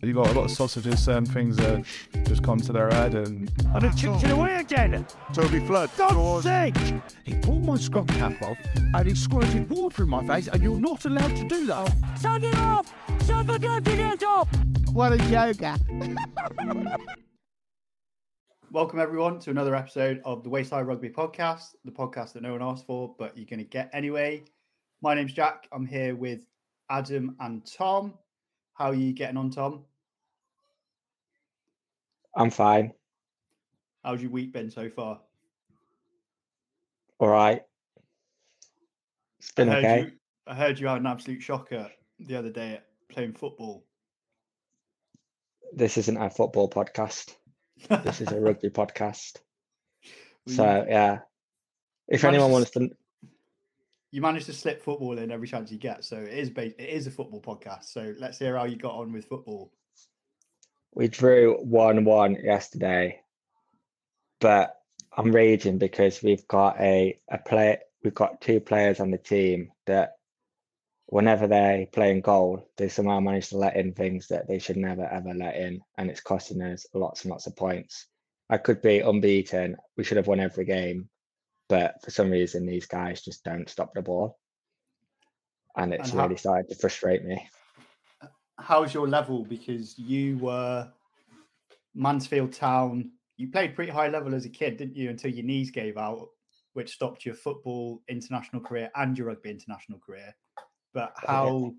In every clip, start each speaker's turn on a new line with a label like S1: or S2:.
S1: You got a lot of sausages, certain um, things that just come to their head, and
S2: And it chipped it away again.
S3: Toby Flood.
S2: God's sake!
S4: He pulled my scrub cap off and he squirted water in my face, and you're not allowed to do that.
S2: Turn it off! Shut the goddamn it off!
S4: What a joker.
S5: Welcome everyone to another episode of the Wayside Rugby Podcast, the podcast that no one asked for, but you're going to get anyway. My name's Jack. I'm here with Adam and Tom. How are you getting on, Tom?
S6: I'm fine.
S5: How's your week been so far?
S6: All right. It's been
S5: I
S6: okay.
S5: You, I heard you had an absolute shocker the other day at playing football.
S6: This isn't a football podcast. This is a rugby podcast. So yeah, if
S5: managed
S6: anyone wants to,
S5: you managed to slip football in every chance you get, so it is ba- it is a football podcast. So let's hear how you got on with football.
S6: we drew one-one yesterday, but I'm raging because we've got a a play. We've got two players on the team that, whenever they play in goal, they somehow manage to let in things that they should never ever let in, and it's costing us lots and lots of points. I could be unbeaten. We should have won every game, but for some reason these guys just don't stop the ball, and it's
S5: And how-
S6: really started to frustrate me.
S5: how's your level? Because you were Mansfield Town. You played pretty high level as a kid, didn't you? Until your knees gave out, which stopped your football international career and your rugby international career. But
S6: yeah.
S5: how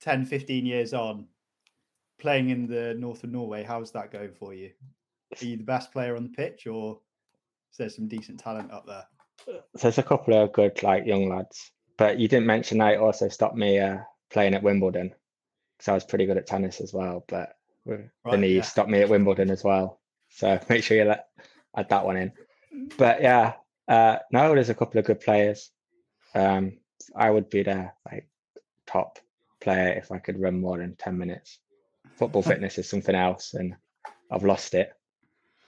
S5: 10, 15 years on, playing in the north of Norway, how's that going for you? Are you the best player on the pitch or is there some decent talent up there?
S6: So there's a couple of good like young lads, but you didn't mention that also stopped me uh, playing at Wimbledon because I was pretty good at tennis as well. But
S5: Right,
S6: knee
S5: yeah.
S6: stopped me at Wimbledon as well. So make sure you let add that one in. But yeah, uh, no, there's a couple of good players. Um, I would be the like top player if I could run more than ten minutes. Football fitness is something else, and I've lost it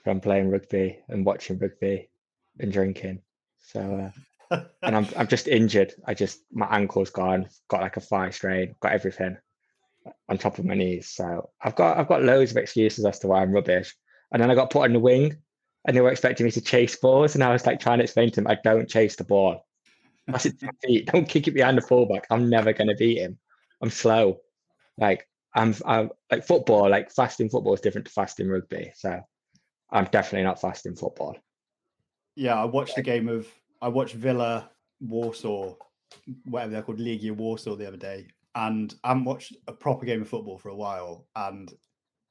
S6: from playing rugby and watching rugby and drinking. So, uh, and I'm I'm just injured. I just my ankle's gone. Got like a thigh strain. Got everything on top of my knees. So I've got I've got loads of excuses as to why I'm rubbish. And then I got put on the wing, and they were expecting me to chase balls, and I was like trying to explain to them I don't chase the ball. I said, don't kick it behind the fullback. I'm never gonna beat him. I'm slow. Like I'm, I'm like football. Like fast in football is different to fast in rugby. So I'm definitely not fast in football.
S5: Yeah, I watched a game of I watched Villa Warsaw, whatever they're called, Legia Warsaw the other day, and I haven't watched a proper game of football for a while, and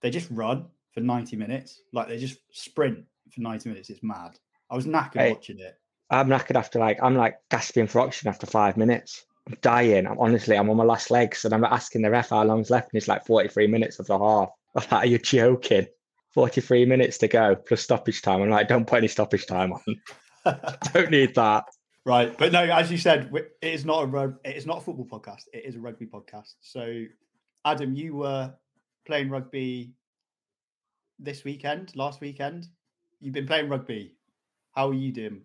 S5: they just run for 90 minutes. Like they just sprint for 90 minutes. It's mad. I was knackered
S6: Hey.
S5: watching it.
S6: I'm knackered after like I'm like gasping for oxygen after five minutes. I'm dying. I'm honestly I'm on my last legs and I'm asking the ref how long's left, and it's like 43 minutes of the half. I'm like, are you joking? 43 minutes to go plus stoppage time. I'm like, don't put any stoppage time on. don't need that.
S5: Right, but no, as you said, it is not a it is not a football podcast. It is a rugby podcast. So, Adam, you were playing rugby this weekend, last weekend. You've been playing rugby. How are you doing?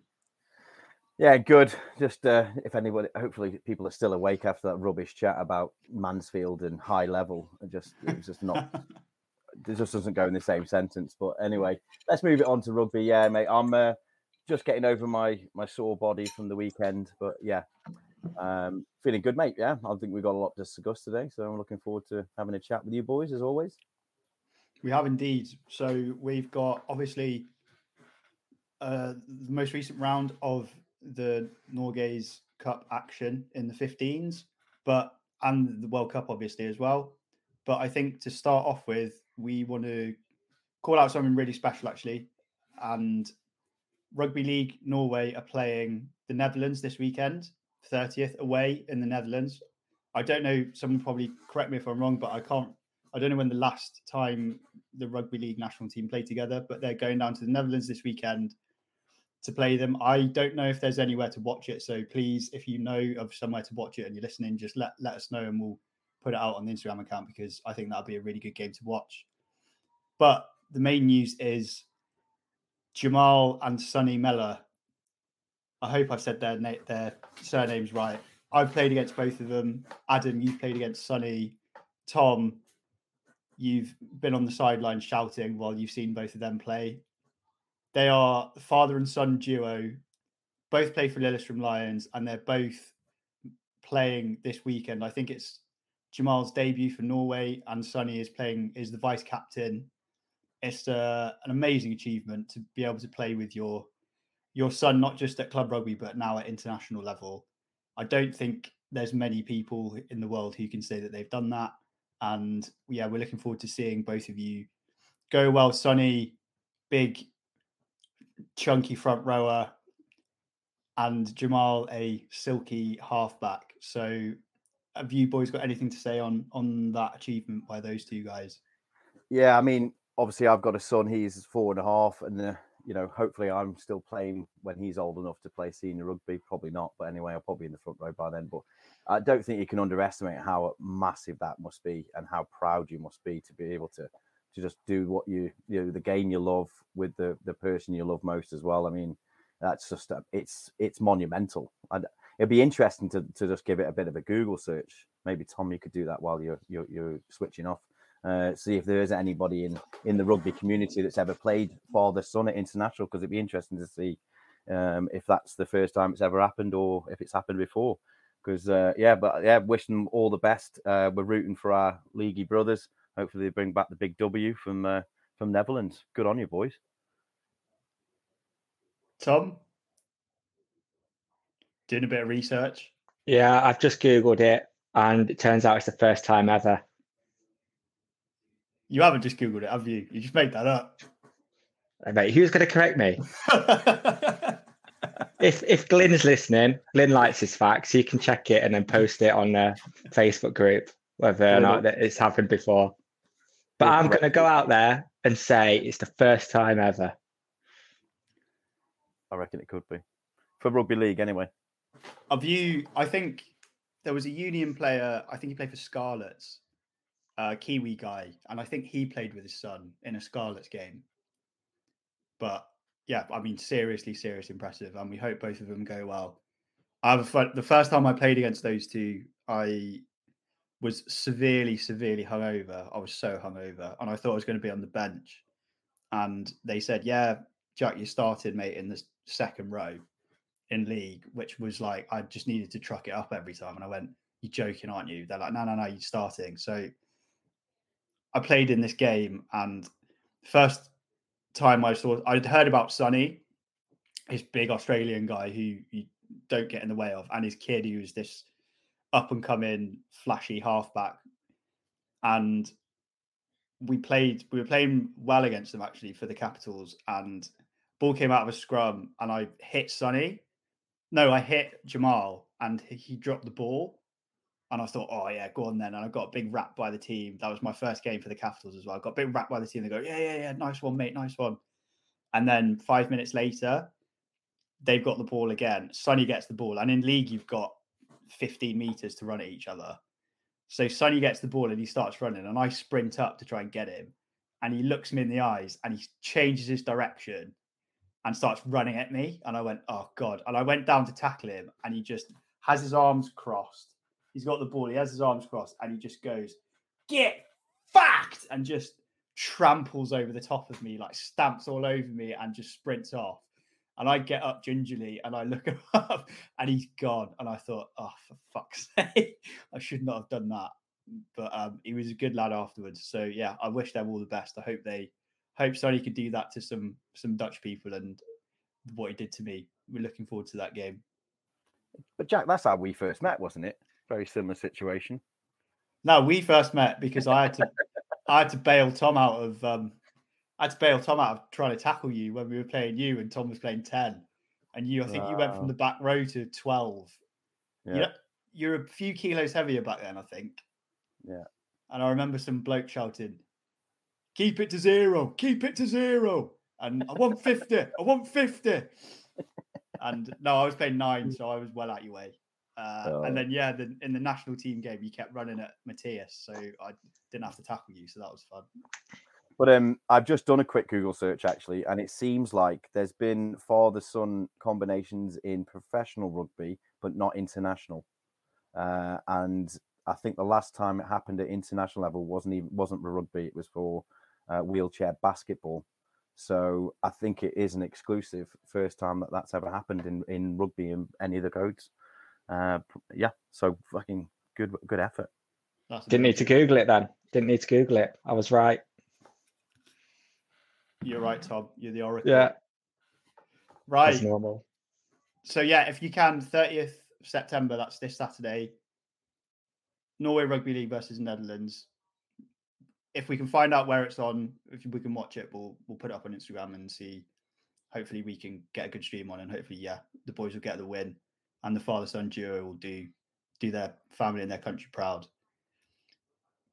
S7: Yeah, good. Just uh, if anybody, hopefully people are still awake after that rubbish chat about Mansfield and high level. It just it was just not. it just doesn't go in the same sentence. But anyway, let's move it on to rugby. Yeah, mate, I'm uh, just getting over my my sore body from the weekend. But yeah, um, feeling good, mate. Yeah, I think we've got a lot to discuss today. So I'm looking forward to having a chat with you boys as always.
S5: We have indeed. So we've got obviously uh, the most recent round of the Norges Cup action in the 15s, but and the World Cup obviously as well. But I think to start off with, we want to call out something really special actually. And Rugby League Norway are playing the Netherlands this weekend, 30th away in the Netherlands. I don't know, someone probably correct me if I'm wrong, but I can't I don't know when the last time the rugby league national team played together, but they're going down to the Netherlands this weekend to play them. I don't know if there's anywhere to watch it, so please, if you know of somewhere to watch it and you're listening, just let let us know and we'll put it out on the Instagram account because I think that'll be a really good game to watch. But the main news is Jamal and Sonny Meller. I hope I've said their na- their surnames right. I've played against both of them. Adam, you've played against Sonny. Tom, you've been on the sideline shouting while you've seen both of them play. They are father and son duo, both play for Lillestrøm Lions, and they're both playing this weekend. I think it's Jamal's debut for Norway, and Sonny is playing is the vice captain. It's uh, an amazing achievement to be able to play with your your son, not just at club rugby, but now at international level. I don't think there's many people in the world who can say that they've done that. And yeah, we're looking forward to seeing both of you go well. Sonny, big, chunky front rower, and Jamal, a silky halfback. So, have you boys got anything to say on on that achievement by those two guys?
S7: Yeah, I mean, obviously, I've got a son. He's four and a half, and uh, you know, hopefully, I'm still playing when he's old enough to play senior rugby. Probably not, but anyway, I'll probably be in the front row by then. But I don't think you can underestimate how massive that must be, and how proud you must be to be able to to just do what you you know the game you love with the the person you love most as well. I mean, that's just a, it's it's monumental. It'd be interesting to, to just give it a bit of a Google search. Maybe Tom, you could do that while you're you're, you're switching off. Uh, see if there is anybody in in the rugby community that's ever played for the Son at international, because it'd be interesting to see um, if that's the first time it's ever happened or if it's happened before. Because uh, yeah, but yeah, wishing them all the best. Uh, we're rooting for our leaguey brothers. Hopefully, they bring back the big W from uh, from Netherlands. Good on you, boys.
S5: Tom, doing a bit of research.
S6: Yeah, I've just googled it, and it turns out it's the first time ever.
S5: You haven't just googled it, have you? You just made that up.
S6: Mate, who's going to correct me? If if Glynn's listening, Glynn likes his facts. He can check it and then post it on the Facebook group whether or not that it's happened before. But I'm going to go out there and say it's the first time ever.
S7: I reckon it could be for rugby league anyway.
S5: Have you? I think there was a Union player. I think he played for Scarlets, uh, Kiwi guy, and I think he played with his son in a Scarlets game. But yeah, I mean, seriously, seriously impressive, and we hope both of them go well. I have a the first time I played against those two, I was severely, severely hungover. I was so hungover, and I thought I was going to be on the bench. And they said, "Yeah, Jack, you started, mate, in the second row." In league, which was like I just needed to truck it up every time. And I went, "You're joking, aren't you?" They're like, "No, no, no, you're starting." So I played in this game, and first time I saw, I'd heard about Sonny, this big Australian guy who you don't get in the way of, and his kid who was this up and coming, flashy halfback, and we played. We were playing well against them actually for the Capitals, and ball came out of a scrum, and I hit Sonny. No, I hit Jamal and he- dropped the ball. And I thought, oh, yeah, go on then. And I got a big rap by the team. That was my first game for the Capitals as well. I got a big rap by the team. They go, yeah, yeah, yeah, nice one, mate, nice one. And then five minutes later, they've got the ball again. Sonny gets the ball. And in league, you've got 15 meters to run at each other. So Sonny gets the ball and he starts running. And I sprint up to try and get him. And he looks me in the eyes and he changes his direction and starts running at me. And I went, oh God. And I went down to tackle him and he just has his arms crossed. He's got the ball, he has his arms crossed, and he just goes, get fucked, and just tramples over the top of me, like stamps all over me and just sprints off. And I get up gingerly and I look up and he's gone. And I thought, oh, for fuck's sake, I should not have done that. But um, he was a good lad afterwards. So yeah, I wish them all the best. I hope they hope Sonny could do that to some some Dutch people and what he did to me. We're looking forward to that game.
S7: But Jack, that's how we first met, wasn't it? Very similar situation.
S5: No, we first met because I had to I had to bail Tom out of um I had to bail Tom out of trying to tackle you when we were playing you and Tom was playing 10. And you I think you went from the back row to 12.
S7: Yeah.
S5: You know, you're a few kilos heavier back then, I think.
S7: Yeah.
S5: And I remember some bloke shouting, keep it to zero, keep it to zero. And I want 50, I want 50. And no, I was playing nine, so I was well out your way. Uh,
S7: Oh.
S5: And then, yeah, the, in the national team game, you kept running at Matthias, so I didn't have to tackle you, so that was fun.
S7: But um, I've just done a quick Google search actually, and it seems like there's been father son combinations in professional rugby, but not international. Uh, and I think the last time it happened at international level wasn't even wasn't for rugby. It was for uh, wheelchair basketball. So I think it is an exclusive first time that that's ever happened in, in rugby and any of the codes. Uh, yeah, so fucking good good effort.
S5: That's
S6: Didn't need to. Google it then. Didn't need to Google it. I was right.
S5: You're right, Tom. You're the oracle.
S6: Yeah,
S5: Right.
S6: that's normal.
S5: So yeah, if you can, 30th September, that's this Saturday. Norway Rugby League versus Netherlands. If we can find out where it's on, if we can watch it, we'll we'll put it up on Instagram and see. Hopefully, we can get a good stream on, and hopefully, yeah, the boys will get the win, and the father son duo will do do their family and their country proud.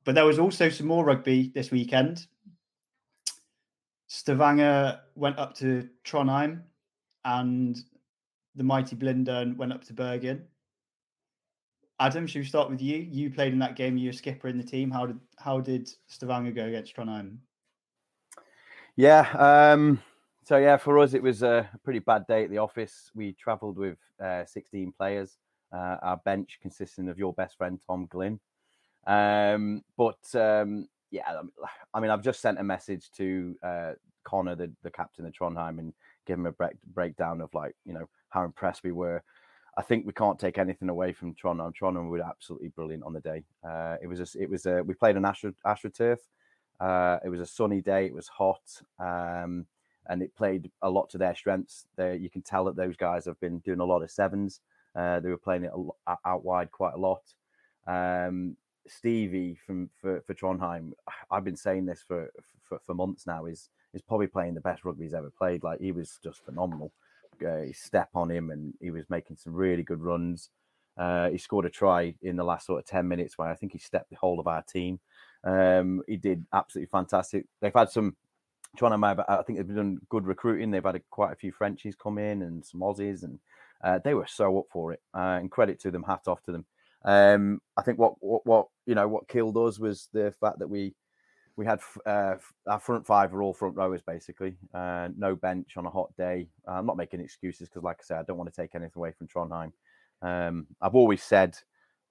S5: But there was also some more rugby this weekend. Stavanger went up to Trondheim, and the mighty Blindern went up to Bergen. Adam, should we start with you? You played in that game. You were skipper in the team. How did how did Stavanger go against Trondheim?
S7: Yeah. Um, so yeah, for us it was a pretty bad day at the office. We travelled with uh, 16 players. Uh, our bench consisting of your best friend Tom Glynn. Um, but um, yeah, I mean- I've just sent a message to uh, Connor, the, the captain of Trondheim, and give him a break, breakdown of like you know how impressed we were. I think we can't take anything away from Trondheim. Trondheim were absolutely brilliant on the day. Uh, it was it was a, we played an Astro, AstroTurf. Uh, it was a sunny day. It was hot, um, and it played a lot to their strengths. They, you can tell that those guys have been doing a lot of sevens. Uh, they were playing it out wide quite a lot. Um, Stevie from for, for Trondheim, I've been saying this for, for for months now. Is is probably playing the best rugby he's ever played. Like he was just phenomenal. Uh, step on him, and he was making some really good runs. Uh, he scored a try in the last sort of ten minutes where I think he stepped the whole of our team. Um, he did absolutely fantastic. They've had some Trondheim. have- I think they've done good recruiting. They've had a, quite a few Frenchies come in and some Aussies, and uh, they were so up for it. Uh, and credit to them, hat off to them. Um, I think what, what what you know what killed us was the fact that we we had uh, our front five were all front rowers basically. Uh, no bench on a hot day. Uh, I'm not making excuses because, like I said, I don't want to take anything away from Trondheim. Um, I've always said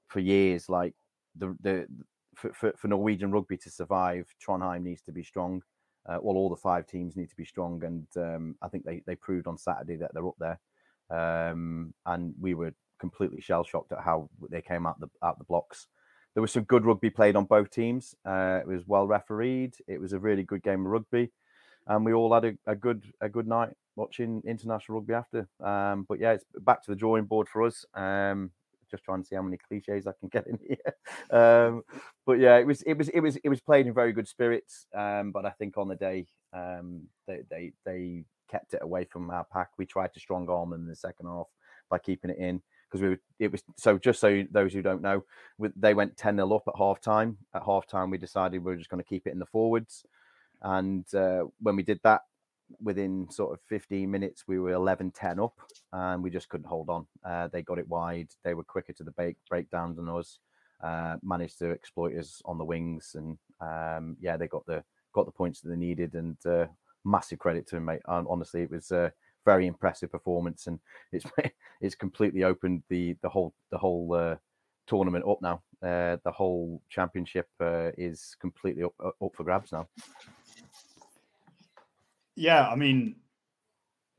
S7: for years, like the the for, for, for Norwegian rugby to survive, Trondheim needs to be strong. Uh, well, all the five teams need to be strong, and um, I think they they proved on Saturday that they're up there. Um, and we were completely shell shocked at how they came out the out the blocks. There was some good rugby played on both teams. Uh, it was well refereed. It was a really good game of rugby, and we all had a, a good a good night watching international rugby after. Um, but yeah, it's back to the drawing board for us. Um, just trying to see how many cliches I can get in here. Um, but yeah, it was it was it was it was played in very good spirits. Um, but I think on the day um, they they they kept it away from our pack. We tried to strong arm them in the second half by keeping it in because we were, it was so just so those who don't know, with, they went 10 0 up at half time. At half time, we decided we were just going to keep it in the forwards. And uh, when we did that, within sort of 15 minutes, we were 11 10 up and we just couldn't hold on. Uh, they got it wide. They were quicker to the break, breakdown than us. Uh, managed to exploit us on the wings, and um, yeah, they got the got the points that they needed. And uh, massive credit to him, mate. Hon- Honestly, it was a very impressive performance, and it's it's completely opened the the whole the whole uh, tournament up now. Uh, the whole championship uh, is completely up, up for grabs now.
S5: Yeah, I mean,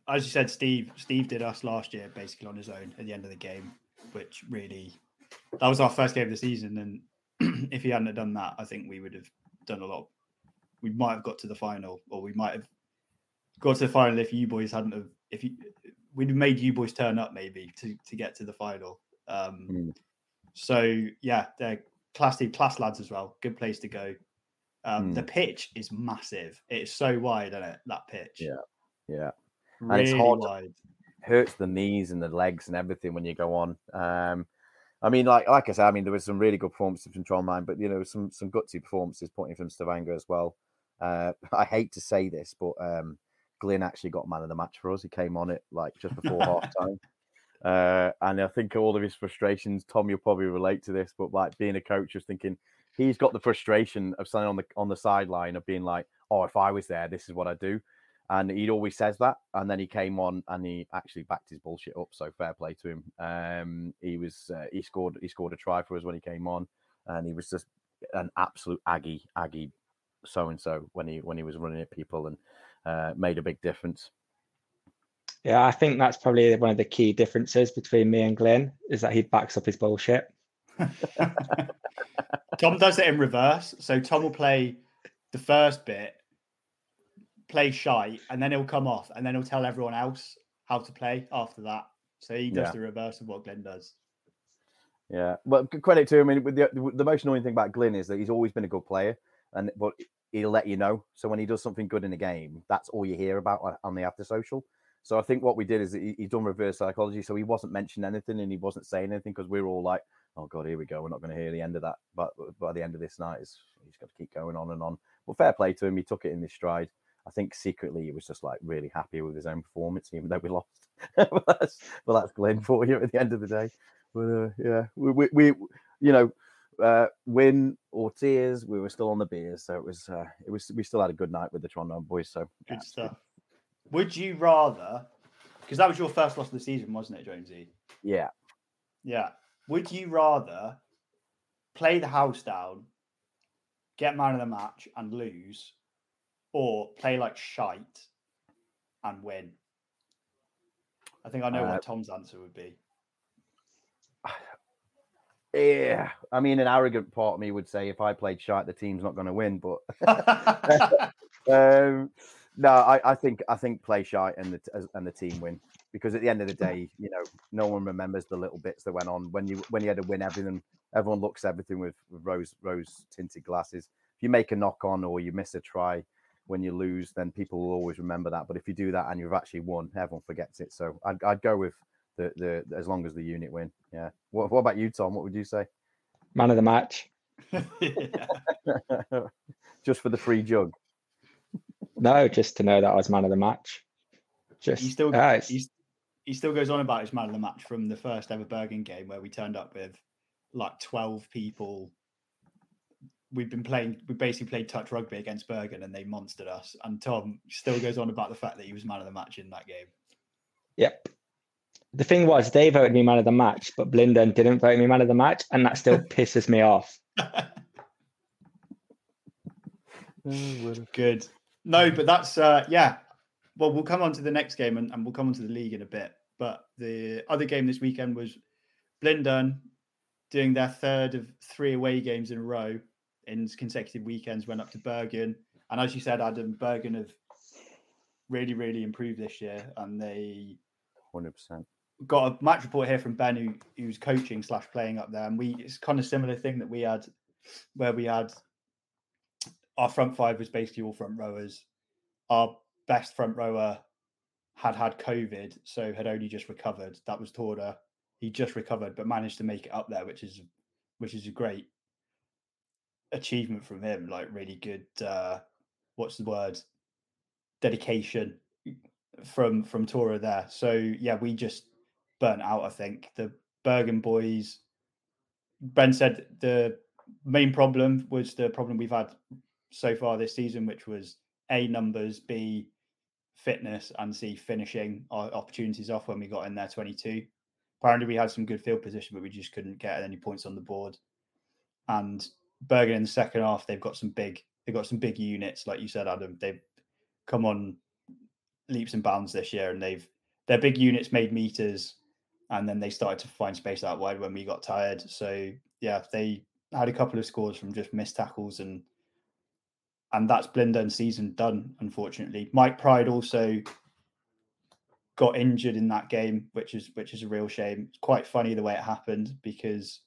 S5: as you said, Steve. Steve did us last year basically on his own at the end of the game, which really that was our first game of the season. And if he hadn't have done that, I think we would have done a lot. We might have got to the final, or we might have got to the final if you boys hadn't have. If you, we'd have made you boys turn up maybe to to get to the final. Um,
S7: Mm.
S5: So yeah, they're classy class lads as well. Good place to go. Um, The
S7: Mm.
S5: pitch is massive. It's so wide, isn't it? That pitch.
S7: Yeah. Yeah.
S5: Really
S7: it's hard
S5: wide.
S7: hurts the knees and the legs and everything when you go on. Um, I mean, like like I said, I mean, there was some really good performances from Trondheim, but you know, some some gutsy performances pointing from Stavanger as well. Uh, I hate to say this, but um, Glynn actually got man of the match for us. He came on it like just before half time. Uh, and I think all of his frustrations, Tom, you'll probably relate to this, but like being a coach, just thinking he's got the frustration of standing on the on the sideline of being like, oh, if I was there, this is what I do and he always says that. And then he came on and he actually backed his bullshit up. So fair play to him. Um, he was uh, he scored he scored a try for us when he came on. and he was just an absolute aggie, aggie, so and so when he when he was running at people and uh, made a big difference.
S6: Yeah, I think that's probably one of the key differences between me and Glynn is that he backs up his bullshit.
S5: Tom does it in reverse. So Tom will play the first bit, play shy, and then he'll come off, and then he'll tell everyone else how to play after that. So he does
S7: Yeah.
S5: the reverse of what Glynn does.
S7: Yeah, well, credit to him. I mean, the the most annoying thing about Glyn is that he's always been a good player, and but he'll let you know. So when he does something good in a game, that's all you hear about on- the after social. So I think what we did is he, he's done reverse psychology. So he wasn't mentioning anything and he wasn't saying anything because we were all like, "Oh God, here we go. We're not going to hear the end of that." But by the end of this night, he's got to keep going on and on. But fair play to him. He took it in his stride. I think secretly he was just like really happy with his own performance, even though we lost. but that's well, that's Glynn for you at the end of the day. But uh, yeah, we, we, we you know, uh, win or tears, we were still on the beers, so it was uh, it was we still had a good night with the Toronto boys. So
S5: Good stuff. Would you rather, because that was your first loss of the season, wasn't it, Jonesy?
S7: Yeah,
S5: Yeah. Would you rather play the house down, get man of the match and lose, or play like shite and win? I think I know
S7: Uh,
S5: what Tom's answer would be.
S7: Yeah. I mean, an arrogant part of me would say if I played shite, the team's not going to win. But um, no, I, I think I think play shite and the and the team win because at the end of the day, you know, no one remembers the little bits that went on when you when you had to win everything. Everyone looks everything with, with rose rose tinted glasses. If you make a knock on or you miss a try when you lose, then people will always remember that. But if you do that and you've actually won, everyone forgets it. So I'd, I'd go with the, the as long as the unit win. Yeah. What, what about you, Tom? What would you say?
S6: Man of the match.
S7: Just for the free jug.
S6: No, just to know that I was man of the match. Just
S5: He still
S6: it's-
S5: he's, he still goes on about his man of the match from the first ever Bergen game where we turned up with like twelve people. We've been playing. We basically played touch rugby against Bergen, and they monstered us. And Tom still goes on about the fact that he was man of the match in that game.
S6: Yep. The thing was, they voted me man of the match, but Blindern didn't vote me man of the match, and that still pisses me off.
S5: Good. No, but that's uh yeah. Well, we'll come on to the next game and, and we'll come on to the league in a bit. But the other game this weekend was Blindern doing their third of three away games in a row in consecutive weekends, went up to Bergen. And as you said, Adam, Bergen have really, really improved this year. And they
S7: Hundred percent.
S5: Got a match report here from Ben who who's coaching slash playing up there, and we it's kind of similar thing that we had where we had our front five was basically all front rowers. Our best front rower had had COVID, so had only just recovered. That was Torda. He just recovered, but managed to make it up there, which is which is a great achievement from him. Like really good. uh What's the word? Dedication from from Tora there. So yeah, we just burnt out. I think the Bergen boys. Ben said the main problem was the problem we've had so far this season, which was a numbers, b fitness, and c finishing our opportunities off when we got in there twenty two. Apparently, we had some good field position, but we just couldn't get any points on the board. And Bergen in the second half, they've got some big, they've got some big units, like you said, Adam. They've come on leaps and bounds this year, and they've their big units made meters, and then they started to find space out wide when we got tired. So yeah, they had a couple of scores from just missed tackles, and and that's Blindern season done. Unfortunately, Mike Pride also got injured in that game, which is which is a real shame. It's quite funny the way it happened because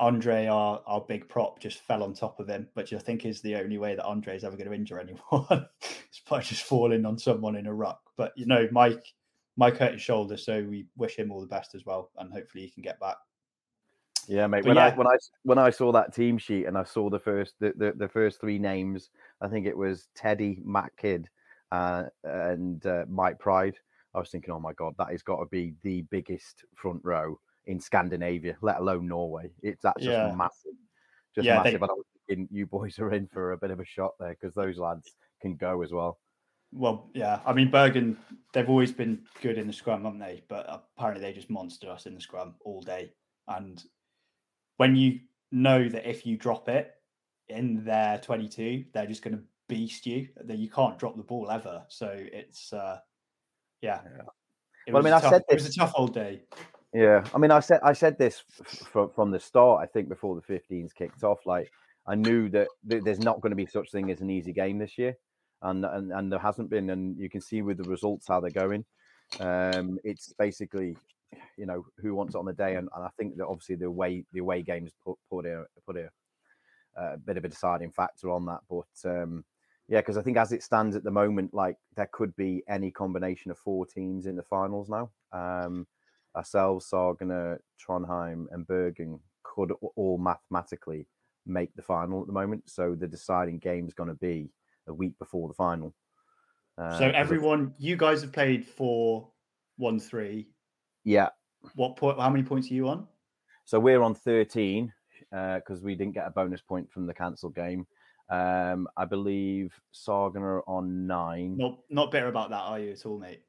S5: Andre, our our big prop, just fell on top of him, which I think is the only way that Andre is ever going to injure anyone. it's by just falling on someone in a ruck. But you know, Mike Mike hurt his shoulder, so we wish him all the best as well, and hopefully he can get back.
S7: Yeah, mate.
S5: But
S7: When
S5: yeah.
S7: I when I when I saw that team sheet and I saw the first the, the, the first three names, I think it was Teddy, Matt Kidd, uh, and uh, Mike Pride. I was thinking, oh my god, that has got to be the biggest front row in Scandinavia, let alone Norway. It's that's just
S5: Yeah.
S7: massive, just
S5: Yeah, they-
S7: massive. And I was thinking, you boys are in for a bit of a shot there because those lads can go as well.
S5: Well, yeah, I mean Bergen, they've always been good in the scrum, haven't they? But apparently they just monster us in the scrum all day. And when you know that if you drop it in their 22, they're just going to beast you. That you can't drop the ball ever. So it's uh, yeah. It
S7: Well, I mean, I
S5: tough,
S7: said
S5: it was a tough old day.
S7: Yeah, I mean, I said I said this from from the start. I think before the 15s kicked off, like I knew that th- there's not going to be such thing as an easy game this year, and and and there hasn't been, and you can see with the results how they're going. Um, it's basically, you know, who wants it on the day, and, and I think that obviously the away the away games put put a put a, a bit of a deciding factor on that, but. um yeah, because I think as it stands at the moment, like there could be any combination of four teams in the finals now. Um, ourselves, Sargana, Trondheim, and Bergen could all mathematically make the final at the moment. So the deciding game is going to be a week before the final. Uh,
S5: So
S7: 'cause of-
S5: everyone, you guys have played four, one, three.
S7: yeah.
S5: What point? How many points are you on?
S7: So we're on 13 because we didn't get a bonus point from the cancelled game. Um, I believe Sargana are on nine.
S5: Not not bitter about that, are you at all, mate?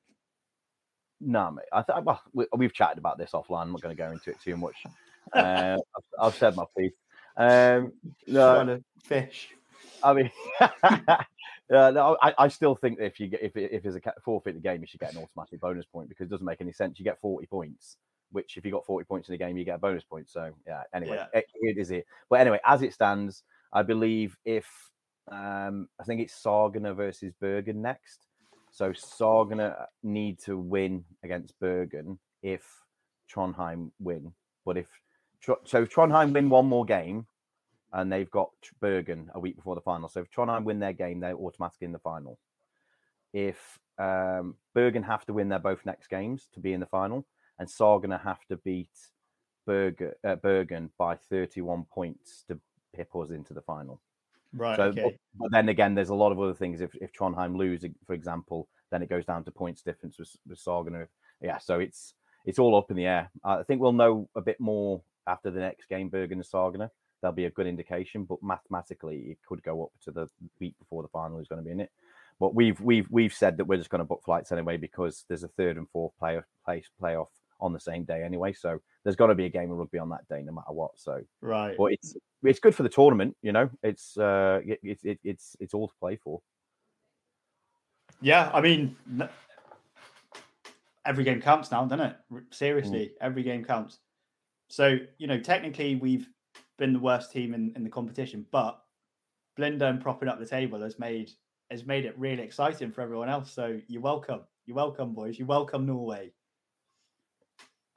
S7: No, mate. I th- well, we, we've chatted about this offline. I'm not going to go into it too much. Uh, I've, I've said my piece. Um, no,
S5: Trying to fish.
S7: I mean, uh, no, I, I still think that if you get if if there's a forfeit the game, you should get an automatic bonus point because it doesn't make any sense. You get 40 points, which if you got 40 points in the game, you get a bonus point. So yeah. Anyway,
S5: Yeah.
S7: it, it is it. But anyway, as it stands, I believe if um I think it's Sargana versus Bergen next. So Sargana need to win against Bergen if Trondheim win. But if so, if Trondheim win one more game, and they've got Bergen a week before the final. So if Trondheim win their game, they're automatically in the final. If um, Bergen have to win their both next games to be in the final, and Sargana have to beat Bergen, uh, Bergen by 31 points to pip us into the final.
S5: Right.
S7: So,
S5: okay.
S7: but, but then again, there's a lot of other things. If if Trondheim lose, for example, then it goes down to points difference with, with Sargana. Yeah, so it's it's all up in the air. I think we'll know a bit more after the next game, Bergen and Sargana. That'll be a good indication, but mathematically, it could go up to the week before the final is going to be in it. But we've we've we've said that we're just going to book flights anyway because there's a third and fourth player place playoff on the same day anyway. So there's got to be a game of rugby on that day, no matter what. So
S5: right.
S7: but it's it's good for the tournament, you know. It's uh, it, it's it, it's it's all to play for.
S5: Yeah, I mean, every game counts now, doesn't it?
S7: Mm.
S5: Seriously, every game counts. So, you know, technically we've been the worst team in, in the competition, but Blindern propping up the table has made has made it really exciting for everyone else. So you're welcome. You're welcome, boys. You're welcome, Norway.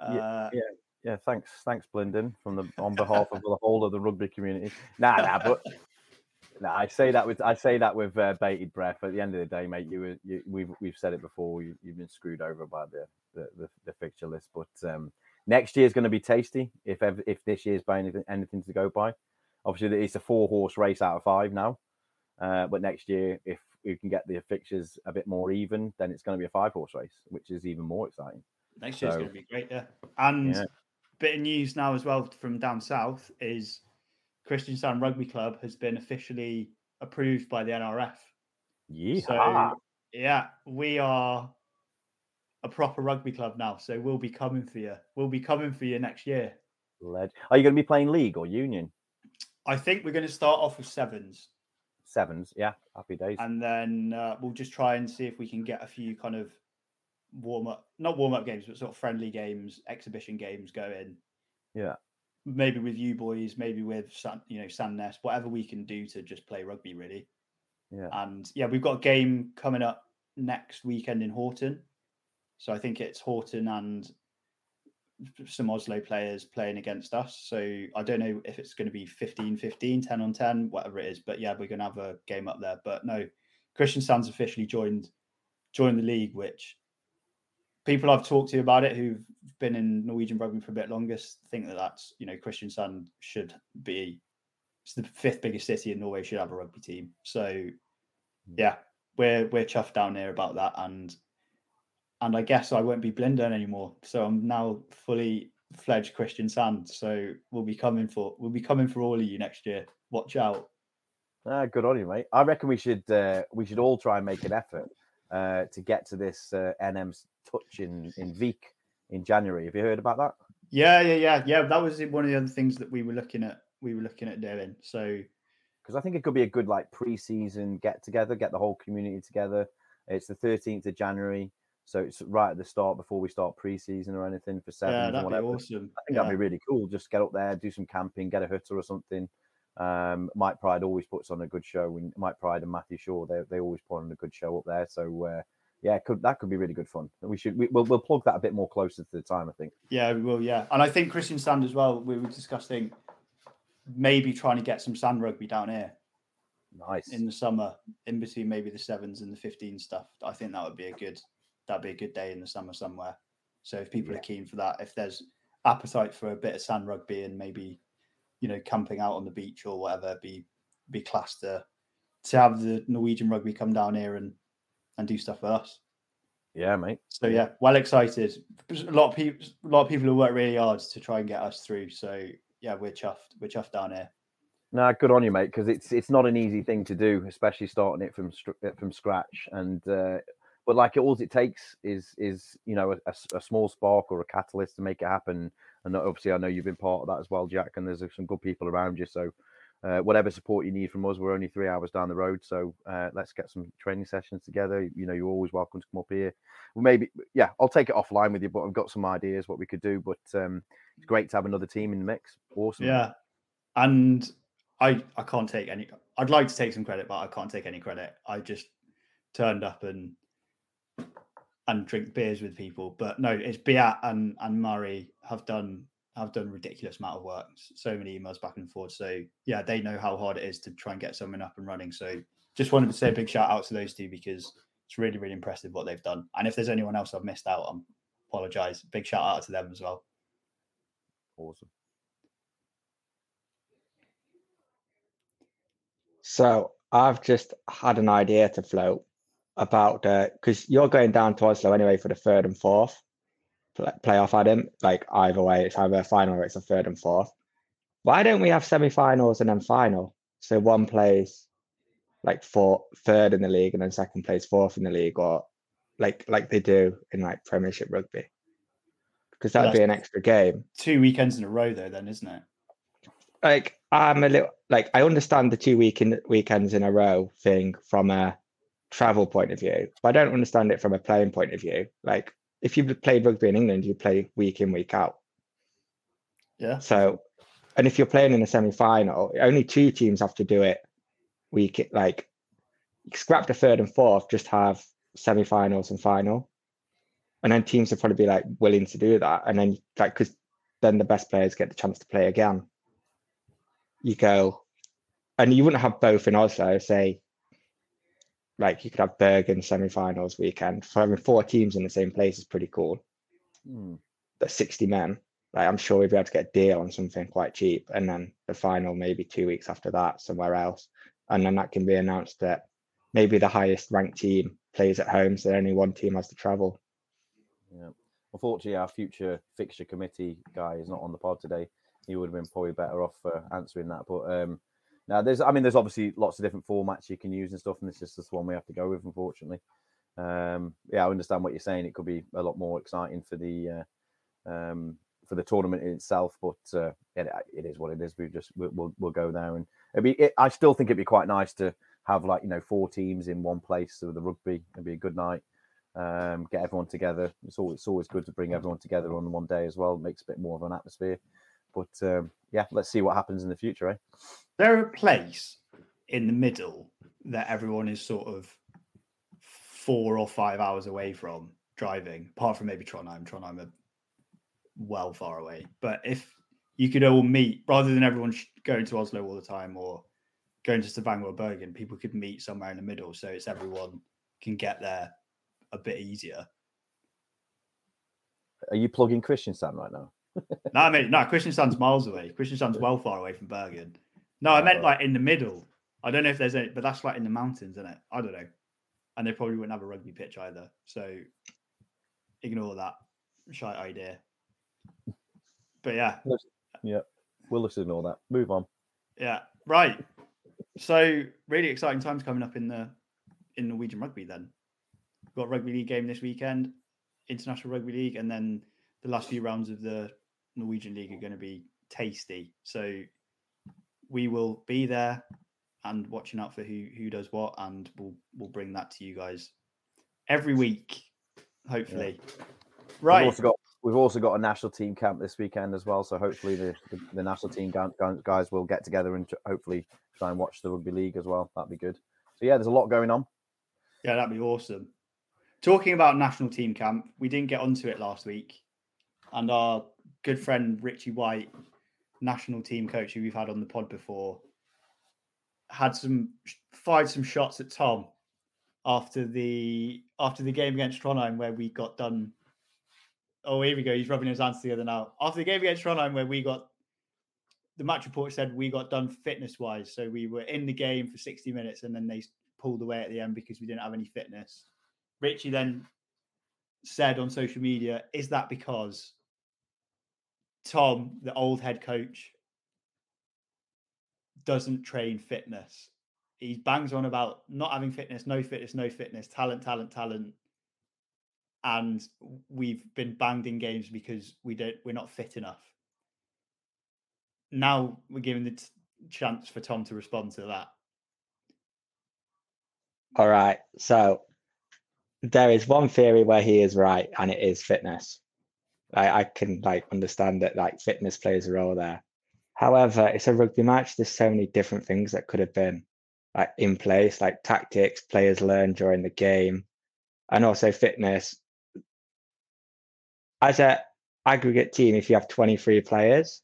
S5: Uh,
S7: yeah. Yeah, thanks, thanks, Blindern, from the on behalf of the whole of the rugby community. Nah, nah, but nah, I say that with I say that with uh, bated breath. At the end of the day, mate, you, were- you we've we've said it before. You, you've been screwed over by the the, the, the fixture list, but um, next year is going to be tasty. If ever, if this year's by anything anything to go by, obviously it's a four horse race out of five now. Uh, but next year, if we can get the fixtures a bit more even, then it's going to be a five horse race, which is even more exciting.
S5: next year's
S7: So-
S5: going to be great. Yeah. And
S7: Yeah.
S5: bit of news now as well from down south is Christianstown Rugby Club has been officially approved by the NRF.
S7: Yeah.
S5: So yeah, we are a proper rugby club now. So we'll be coming for you. We'll be coming for you next year.
S7: Led. Are you going to be playing league or union?
S5: I think we're going to start off with sevens,
S7: Sevens. Yeah. Happy days.
S5: and then uh, we'll just try and see if we can get a few kind of warm up, not warm up games, but sort of friendly games, exhibition games going.
S7: Yeah.
S5: Maybe with you boys, maybe with San, you know Sandnes, whatever we can do to just play rugby, really.
S7: Yeah.
S5: And yeah, we've got a game coming up next weekend in Horten. So I think it's Horten and some Oslo players playing against us. So I don't know if it's going to be 15 15, 10 on 10, whatever it is. But yeah, we're going to have a game up there. But no, Christian Sands officially joined joined the league, which people I've talked to about it who've been in Norwegian rugby for a bit longer think that that's, you know, Kristiansand should be it's the fifth biggest city in Norway should have a rugby team. So hmm. yeah, we're we're chuffed down here about that, and and I guess I won't be Blindern anymore. So I'm now fully fledged Kristiansand. So we'll be coming for we'll be coming for all of you next year. Watch out.
S7: Ah, good on you, mate. I reckon we should uh, we should all try and make an effort uh, to get to this uh, NM's touch in in Vik in January. Have you heard about that?
S5: Yeah, yeah, yeah, yeah. That was one of the other things that we were looking at we were looking at doing. So
S7: because I think it could be a good like pre-season get together, get the whole community together. It's the 13th of January, so it's right at the start before we start pre-season or anything for sevens
S5: yeah, that'd be awesome.
S7: I think
S5: yeah.
S7: that'd be really cool. Just get up there, do some camping, get a hutter or something. Um, Mike Pride always puts on a good show, and Mike Pride and Matthew Shaw they they always put on a good show up there. So uh, yeah, could that could be really good fun. We should we, we'll we'll plug that a bit more closer to the time. I think.
S5: Yeah, we will. Yeah, and I think Kristiansand as well. We were discussing maybe trying to get some sand rugby down here
S7: Nice.
S5: in the summer, in between maybe the sevens and the 15 stuff. I think that would be a good that'd be a good day in the summer somewhere. So if people
S7: Yeah.
S5: are keen for that, if there's appetite for a bit of sand rugby and maybe you know camping out on the beach or whatever, be be classed to to have the Norwegian rugby come down here and and do stuff with us.
S7: yeah, mate.
S5: So yeah, well excited. A lot of people, a lot of people who work really hard to try and get us through. So yeah, we're chuffed. We're chuffed down here.
S7: No, good on you, mate. Because it's it's not an easy thing to do, especially starting it from from scratch. And uh, but like it, all it takes is is you know a, a small spark or a catalyst to make it happen. And obviously, I know you've been part of that as well, Jack. And there's uh, some good people around you. So uh, whatever support you need from us, we're only three hours down the road. So uh, let's get some training sessions together. You know, you're always welcome to come up here. Well, maybe yeah, I'll take it offline with you. But I've got some ideas what we could do. But um, it's great to have another team in the mix. Awesome.
S5: Yeah, and I I can't take any. I'd like to take some credit, but I can't take any credit. I just turned up and and drink beers with people. But no, it's Biat and and Murray have done have done ridiculous amount of work. So many emails back and forth. So yeah, they know how hard it is to try and get something up and running. So just wanted to say a big shout out to those two because it's really really impressive what they've done. And if there's anyone else I've missed out on, apologize. Big shout out to them as well.
S7: Awesome.
S6: So I've just had an idea to float about uh, because you're going down to Oslo anyway for the third and fourth pl- playoff, Adam. Like either way, it's either a final or it's a third and fourth. Why don't we have semi-finals and then final? So one plays like four, third in the league and then second plays fourth in the league, or like like they do in like Premiership rugby. Because that'd be an extra game.
S5: Two weekends in a row though, then isn't it?
S6: like I'm a little like I understand the two weekend weekends in a row thing from a travel point of view, but I don't understand it from a playing point of view. Like if you played rugby in England, you play week in week out.
S5: Yeah.
S6: So, and if you're playing in a semi final, only two teams have to do it week. Like scrap the third and fourth, just have semi finals and final, and then teams will probably be like willing to do that, and then like because then the best players get the chance to play again you go, and you wouldn't have both in Oslo. Say, like you could have Bergen semi-finals weekend. For having four teams in the same place is pretty cool.
S7: Hmm.
S6: That's sixty men. Like I'm sure we'd be able to get a deal on something quite cheap, and then the final maybe two weeks after that somewhere else, and then that can be announced that maybe the highest ranked team plays at home, so only one team has to travel.
S7: Yeah. Unfortunately, our future fixture committee guy is not on the pod today. He would have been probably better off for answering that. But um, now there's, I mean, there's obviously lots of different formats you can use and stuff, and this is just the one we have to go with, unfortunately. Um, yeah, I understand what you're saying. It could be a lot more exciting for the uh, um, for the tournament itself, but uh, it, it is what it is. We just we'll, we'll, we'll go there, and it'd be. It, I still think it'd be quite nice to have like you know four teams in one place with the rugby. It'd be a good night um, get everyone together. It's always, it's always good to bring everyone together on one day as well. It makes a bit more of an atmosphere. But um, yeah, let's see what happens in the future, eh?
S5: there are a place in the middle that everyone is sort of four or five hours away from driving, apart from maybe Trondheim. Trondheim are well far away. But if you could all meet, rather than everyone going to Oslo all the time or going to Stavanger or Bergen, people could meet somewhere in the middle. So it's everyone can get there a bit easier.
S7: Are you plugging Kristiansand right now?
S5: No, I mean, no, Kristiansand's miles away. Kristiansand's well far away from Bergen. No, I meant like in the middle. I don't know if there's any, but that's like in the mountains, isn't it? I don't know. And they probably wouldn't have a rugby pitch either. So ignore that shite idea. But yeah, Yeah.
S7: We'll just ignore that. Move on.
S5: yeah, right. So really exciting times coming up in the in Norwegian rugby. Then We've got a rugby league game this weekend, international rugby league, and then the last few rounds of the Norwegian league are going to be tasty. So we will be there and watching out for who who does what, and we'll we'll bring that to you guys every week, hopefully.
S7: We've
S5: Right.
S7: also got we've also got a national team camp this weekend as well. So hopefully the, the, the national team gu- gu- guys will get together and hopefully try and watch the rugby league as well. That'd be good. So yeah, there's a lot going on.
S5: Yeah, that'd be awesome. Talking about national team camp, we didn't get onto it last week, and our good friend Richie White, national team coach who we've had on the pod before, had some fired some shots at Tom after the after the game against Trondheim where we got done. Oh, here we go. He's rubbing his hands together now. After the game against Trondheim where we got the match report said we got done fitness wise, so we were in the game for sixty minutes and then they pulled away at the end because we didn't have any fitness. Richie then said on social media, "Is that because Tom, the old head coach, doesn't train fitness? He bangs on about not having fitness, no fitness, no fitness, talent, talent, talent." And we've been banged in games because we don't, we're not fit enough. Now we're giving the t- chance for Tom to respond to that.
S6: All right. So there is one theory where he is right, and it is fitness. I, I can like understand that like fitness plays a role there. However, it's a rugby match. There's so many different things that could have been like in place, like tactics players learn during the game, and also fitness. As a aggregate team, if you have 23 players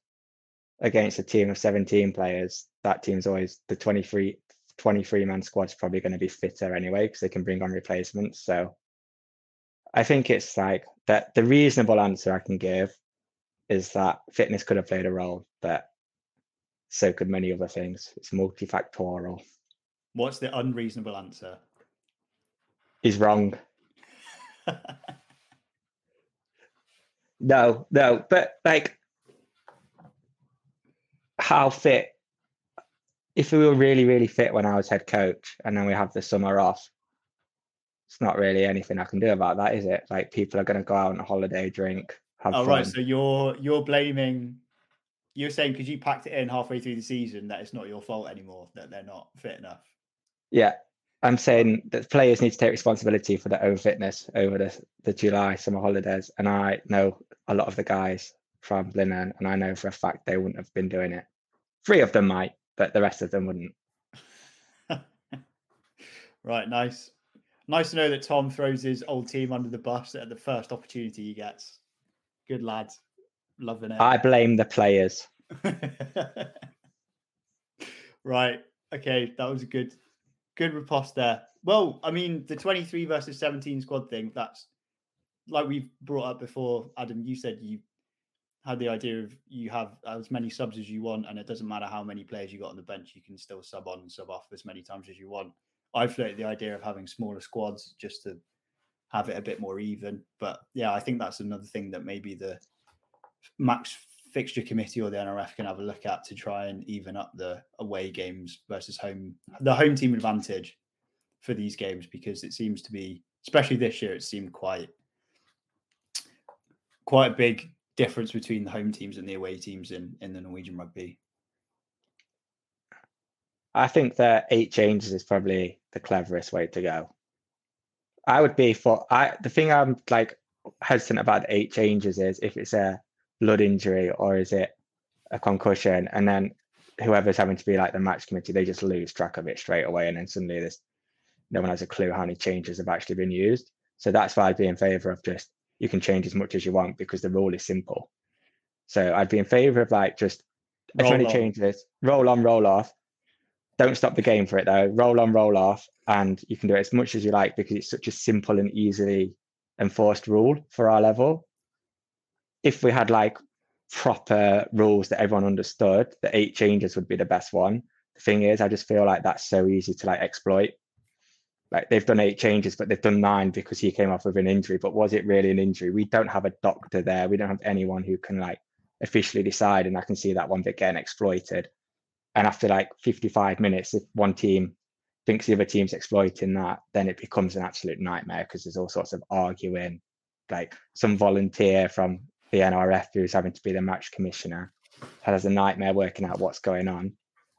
S6: against a team of 17 players, that team's always the 23 23 man squad's probably going to be fitter anyway because they can bring on replacements. So I think it's like that the reasonable answer I can give is that fitness could have played a role, but so could many other things. It's multifactorial.
S5: What's the unreasonable answer?
S6: He's wrong. No, no, but like how fit if we were really, really fit when I was head coach and then we have the summer off, it's not really anything I can do about that, is it? Like people are gonna go out on a holiday, drink, have
S5: Oh
S6: fun.
S5: right, so you're you're blaming you're saying because you packed it in halfway through the season that it's not your fault anymore that they're not fit enough.
S6: Yeah. I'm saying that players need to take responsibility for their own fitness over the, the July summer holidays. And I know a lot of the guys from Blindern, and I know for a fact they wouldn't have been doing it. Three of them might, but the rest of them wouldn't.
S5: right, nice. Nice to know that Tom throws his old team under the bus at the first opportunity he gets. Good lad. Loving it.
S6: I blame the players.
S5: right. Okay, that was a good good riposte there. Well, I mean, the 23 versus 17 squad thing, that's like we've brought up before, Adam, you said you had the idea of you have as many subs as you want, and it doesn't matter how many players you got on the bench, you can still sub on and sub off as many times as you want. I floated the idea of having smaller squads just to have it a bit more even. But yeah, I think that's another thing that maybe the max fixture committee or the NRF can have a look at to try and even up the away games versus home the home team advantage for these games because it seems to be especially this year it seemed quite quite a big difference between the home teams and the away teams in in the Norwegian rugby.
S6: I think that eight changes is probably the cleverest way to go. I would be for I the thing I'm like hesitant about eight changes is if it's a blood injury or is it a concussion and then whoever's having to be like the match committee they just lose track of it straight away and then suddenly this no one has a clue how many changes have actually been used so that's why i'd be in favor of just you can change as much as you want because the rule is simple so i'd be in favor of like just as many
S5: on.
S6: changes roll on roll off don't stop the game for it though roll on roll off and you can do it as much as you like because it's such a simple and easily enforced rule for our level if we had like proper rules that everyone understood, the eight changes would be the best one. The thing is, I just feel like that's so easy to like exploit. Like they've done eight changes, but they've done nine because he came off with an injury. But was it really an injury? We don't have a doctor there. We don't have anyone who can like officially decide. And I can see that one bit getting exploited. And after like 55 minutes, if one team thinks the other team's exploiting that, then it becomes an absolute nightmare because there's all sorts of arguing. Like some volunteer from the NRF who's having to be the match commissioner has a nightmare working out what's going on.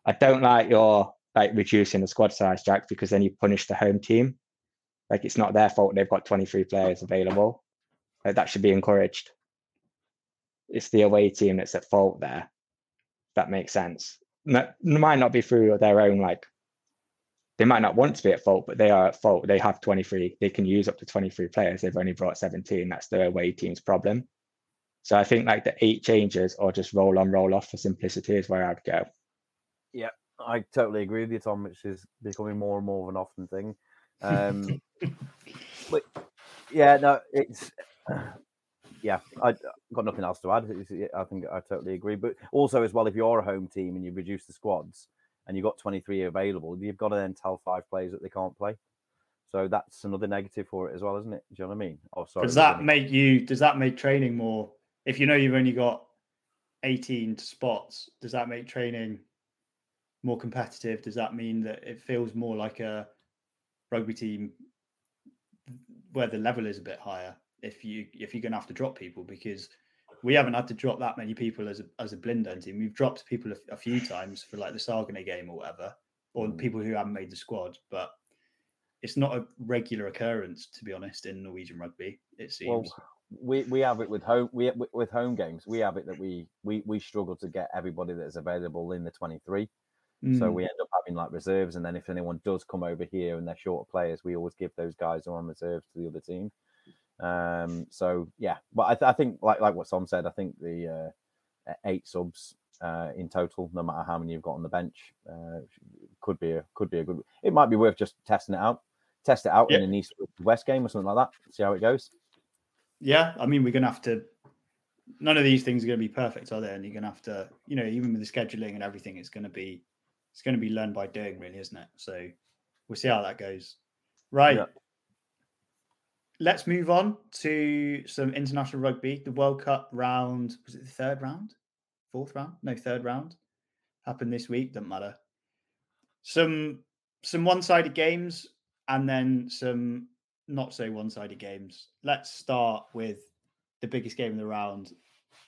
S6: I don't like your like reducing the squad size, Jack, because then you punish the home team. Like it's not their fault they've got 23 players available. Like that should be encouraged. It's the away team that's at fault there. That makes sense. No, it might not be through their own like they might not want to be at fault, but they are at fault. They have 23. They can use up to 23 players. They've only brought 17. That's the away team's problem. So I think like the eight changes or just roll on, roll off for simplicity is where I'd go.
S7: Yeah, I totally agree with you, Tom. Which is becoming more and more of an often thing. Um, but yeah, no, it's yeah. I have got nothing else to add. I think I totally agree. But also, as well, if you're a home team and you reduce the squads and you've got 23 available, you've got to then tell five players that they can't play. So that's another negative for it as well, isn't it? Do you know what I mean? Oh, sorry.
S5: Does that make you? Does that make training more? If you know you've only got eighteen spots, does that make training more competitive? Does that mean that it feels more like a rugby team where the level is a bit higher? If you if you're going to have to drop people because we haven't had to drop that many people as a as a Blindern team. We've dropped people a, a few times for like the Sargane game or whatever, or
S7: Mm.
S5: people who haven't made the squad, but. It's not a regular occurrence, to be honest, in Norwegian rugby. It seems.
S7: Well, we we have it with home we with- home games. We have it that we we we struggle to get everybody that's available in the 23. So
S5: Mm.
S7: we end up having like reserves, and then if anyone does come over here and they're short of players, we always give those guys who are on reserves to the other team. Um, so yeah, but I, th- I think like like what Tom said, I think the uh, eight subs uh, in total, no matter how many you've got on the bench, uh, could be a could be a good. It might be worth just testing it out, test it out
S5: Yeah.
S7: in an East West game or something like that. See how it goes.
S5: Yeah, I mean, we're to have to. None of these things are to be perfect, are they? And you're to have to, you know, even with the scheduling and everything, it's to be, it's to be learned by doing, really, isn't it? So we'll see how that goes. Right.
S7: Yeah.
S5: Let's move on to some international rugby. The World Cup round was it the third round, fourth round? No, third round happened this week. Doesn't matter. Some some one-sided games and then some not so one-sided games. Let's start with the biggest game of the round: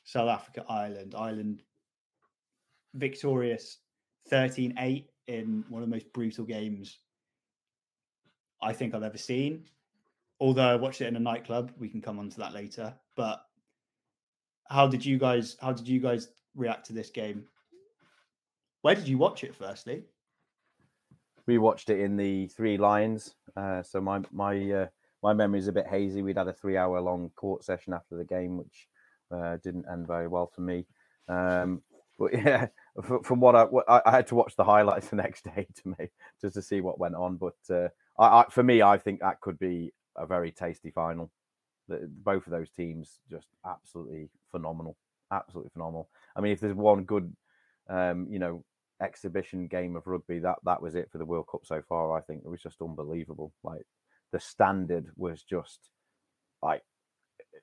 S5: South Africa Ireland. Ireland victorious 13-8 in one of the most brutal games I think I've ever seen. Although I watched it in a nightclub, we can come on to that later. But how did you guys? How did you guys react to this game? Where did you watch it? Firstly,
S7: we watched it in the Three Lions. Uh, so my my uh, my memory is a bit hazy. We'd had a three hour long court session after the game, which uh, didn't end very well for me. Um, but yeah, from what I, what I I had to watch the highlights the next day to me just to see what went on. But uh, I, I, for me, I think that could be a very tasty final. The, both of those teams just absolutely phenomenal, absolutely phenomenal. I mean, if there's one good, um, you know, exhibition game of rugby, that that was it for the World Cup so far. I think it was just unbelievable. Like the standard was just like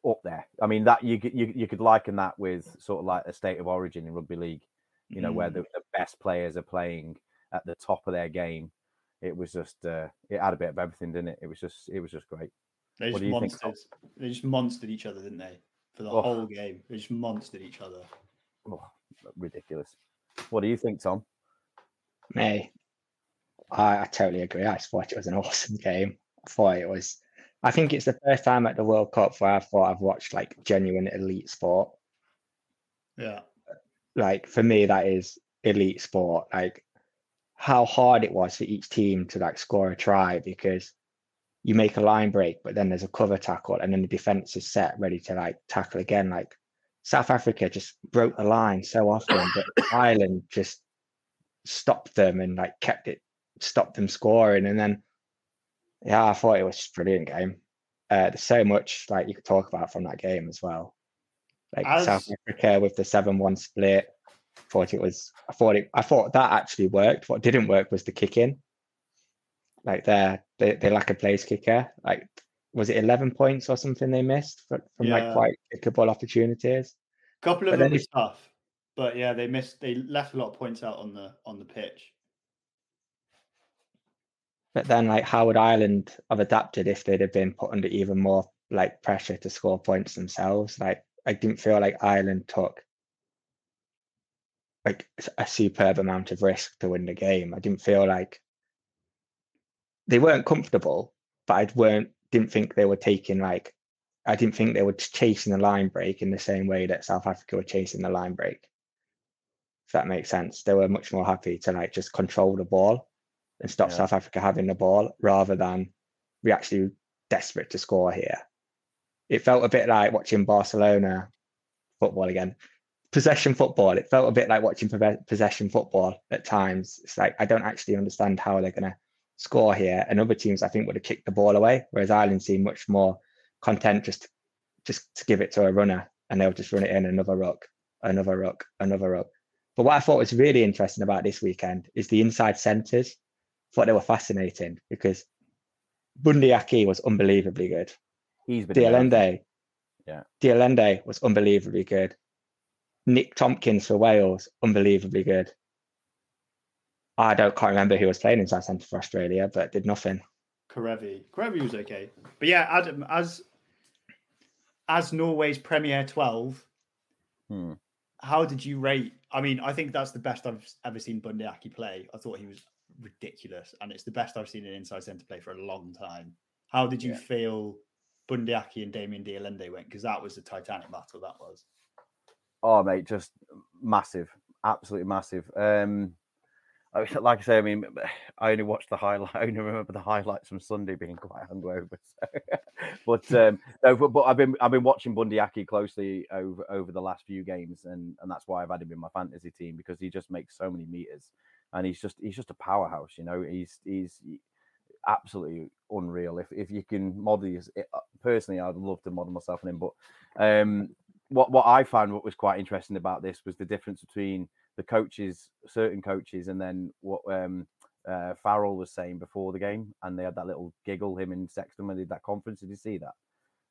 S7: up there. I mean, that you could- you you could liken that with sort of like a state of origin in rugby league. You know, where
S5: Mm.
S7: the, the best players are playing at the top of their game. It was just uh, it had a bit of everything, didn't it? It was just it was just great.
S5: they just
S7: do think,
S5: monsters. They just monstered each other, didn't they? For the
S7: Oh.
S5: whole game, they just monstered each other.
S7: Oh, ridiculous. What do you think, Tom?
S6: Me, I, I totally agree. I just thought it was an awesome game. I thought it was. I think it's the first time at the World Cup where I thought I've watched like genuine elite sport.
S5: Yeah,
S6: Like for me, that is elite sport. Like how hard it was for each team to like score a try because you make a line break, but then there's a cover tackle, and then the defense is set ready to like tackle again. Like South Africa just broke the line so often, but Ireland just stopped them and like kept it, stopped them scoring. And then, yeah, I thought it was just a brilliant game. Uh, there's so much like you could talk about from that game as well. Like South Africa with the seven-one split. Thought it was. I thought it. I thought that actually worked. What didn't work was the kick in. Like their they they lack a place kicker. Like was it eleven points or something they missed from, from like quite kickable opportunities?
S5: A couple of
S6: But
S5: them were tough, but yeah, they missed. They left a lot of points out on the on the pitch.
S6: But then, like, how would Ireland have adapted if they'd have been put under even more like pressure to score points themselves? Like, I didn't feel like Ireland took like a superb amount of risk to win the game. I didn't feel like they weren't comfortable, but I weren't didn't think they were taking like I didn't think they were chasing the line break in the same way that South Africa were chasing the line break. If that makes sense, they were much more happy to like just control the ball and stop
S7: Yeah.
S6: South Africa having the ball rather than we actually desperate to score here. It felt a bit like watching Barcelona football again. Possession football. It felt a bit like watching possession football at times. It's like I don't actually understand how they're going to score here. And other teams, I think, would have kicked the ball away, whereas Ireland seemed much more content just to, just to give it to a runner, and they'll just run it in another ruck, another ruck, another ruck. But what I thought was really interesting about this weekend is the inside centres. I thought they were fascinating because Bundee Aki was unbelievably good.
S7: He's been. de
S6: Allende,
S7: Yeah.
S6: de Allende was unbelievably good. Nick Tompkins for Wales, unbelievably good. I don't can't remember who was playing inside centre for Australia, but did nothing.
S5: Kerevi. Kerevi was okay. But yeah, Adam, as as Norway's Premier 12,
S7: Hmm.
S5: how did you rate? I mean, I think that's the best I've ever seen Bundee Aki play. I thought he was ridiculous, and it's the best I've seen an inside centre play for a long time. How did you
S7: Yeah.
S5: feel Bundee Aki and Damian de Allende went? Because that was a titanic battle. That was.
S7: Oh, mate, just massive, absolutely massive. Um, I, like I say, I mean, I only watched the highlight. I only remember the highlights from Sunday being quite hungover. So. but um, no, but, but I've been I've been watching Bundee Aki closely over over the last few games, and and that's why I've had him in my fantasy team because he just makes so many meters, and he's just he's just a powerhouse. You know, he's he's absolutely unreal. If if you can model his, uh, personally, I'd love to model myself on him, but um, what what I found what was quite interesting about this was the difference between the coaches, certain coaches, and then what um, uh, Farrell was saying before the game, and they had that little giggle him and Sexton when they did that conference. Did you see that?